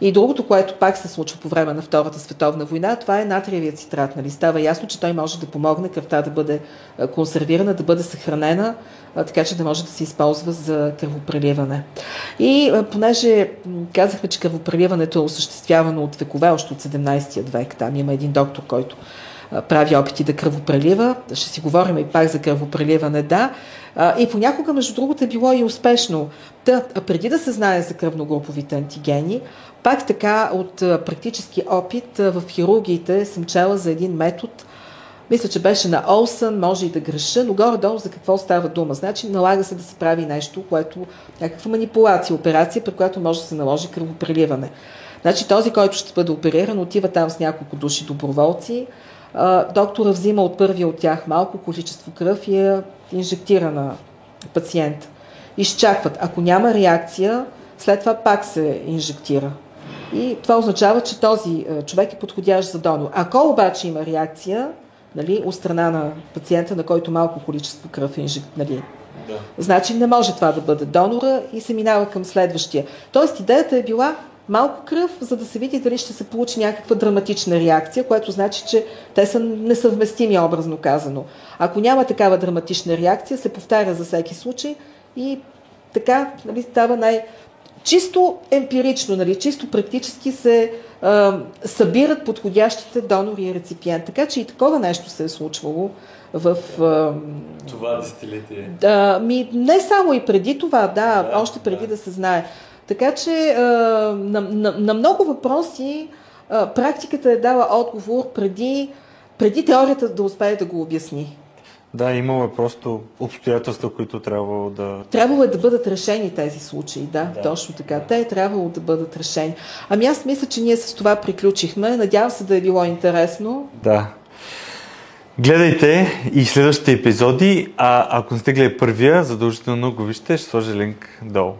Speaker 2: И другото, което пак се случва по време на Втората световна война, това е натриевият цитрат. Нали? Става ясно, че той може да помогне кръвта да бъде консервирана, да бъде съхранена, така че да може да се използва за кръвопреливане. И понеже казахме, че кръвопреливането е осъществявано от векове, още от 17 век, там има един доктор, който прави опити да кръвопрелива. Ще си говорим и пак за кръвопреливане, да. И понякога, между другото, е било и успешно. Та, преди да се знае за кръвногруповите антигени, пак така от практически опит в хирургиите съм чела за един метод, мисля, че беше на Олсън, може и да греша, но горе-долу за какво става дума. Значи налага се да се прави нещо, което някаква манипулация, операция, при която може да се наложи кръвопреливане. Значи този, който ще бъде опериран, отива там с няколко души доброволци, доктора взима от първия от тях малко количество кръв и я инжектира на пациента. Изчакват. Ако няма реакция, след това пак се инжектира. И това означава, че този човек е подходящ за донор. Ако обаче има реакция, нали, от страна на пациента, на който малко количество кръв е инжект, нали, да. значи не може това да бъде донора и се минава към следващия. Тоест идеята е била малко кръв, за да се види дали ще се получи някаква драматична реакция, което значи, че те са несъвместими, образно казано. Ако няма такава драматична реакция, се повтаря за всеки случай и така нали, става най- чисто емпирично, нали, чисто практически се а, събират подходящите донори и реципиент. Така че и такова нещо се е случвало в...
Speaker 3: А, това десетилетие.
Speaker 2: Да, ми, не само и преди това, да, да още преди да. да се знае. Така че а, на, на, на много въпроси а, практиката е дала отговор преди, преди теорията да успее да го обясни.
Speaker 1: Да, имало е просто обстоятелства, които трябвало да...
Speaker 2: Трябвало е да бъдат решени тези случаи, да, да. точно така. Те е трябвало да бъдат решени. Ами аз мисля, че ние с това приключихме. Надявам се да е било интересно.
Speaker 1: Да. Гледайте и следващите епизоди, а ако не сте гледали първия, задължително го вижте, ще сложа линк долу.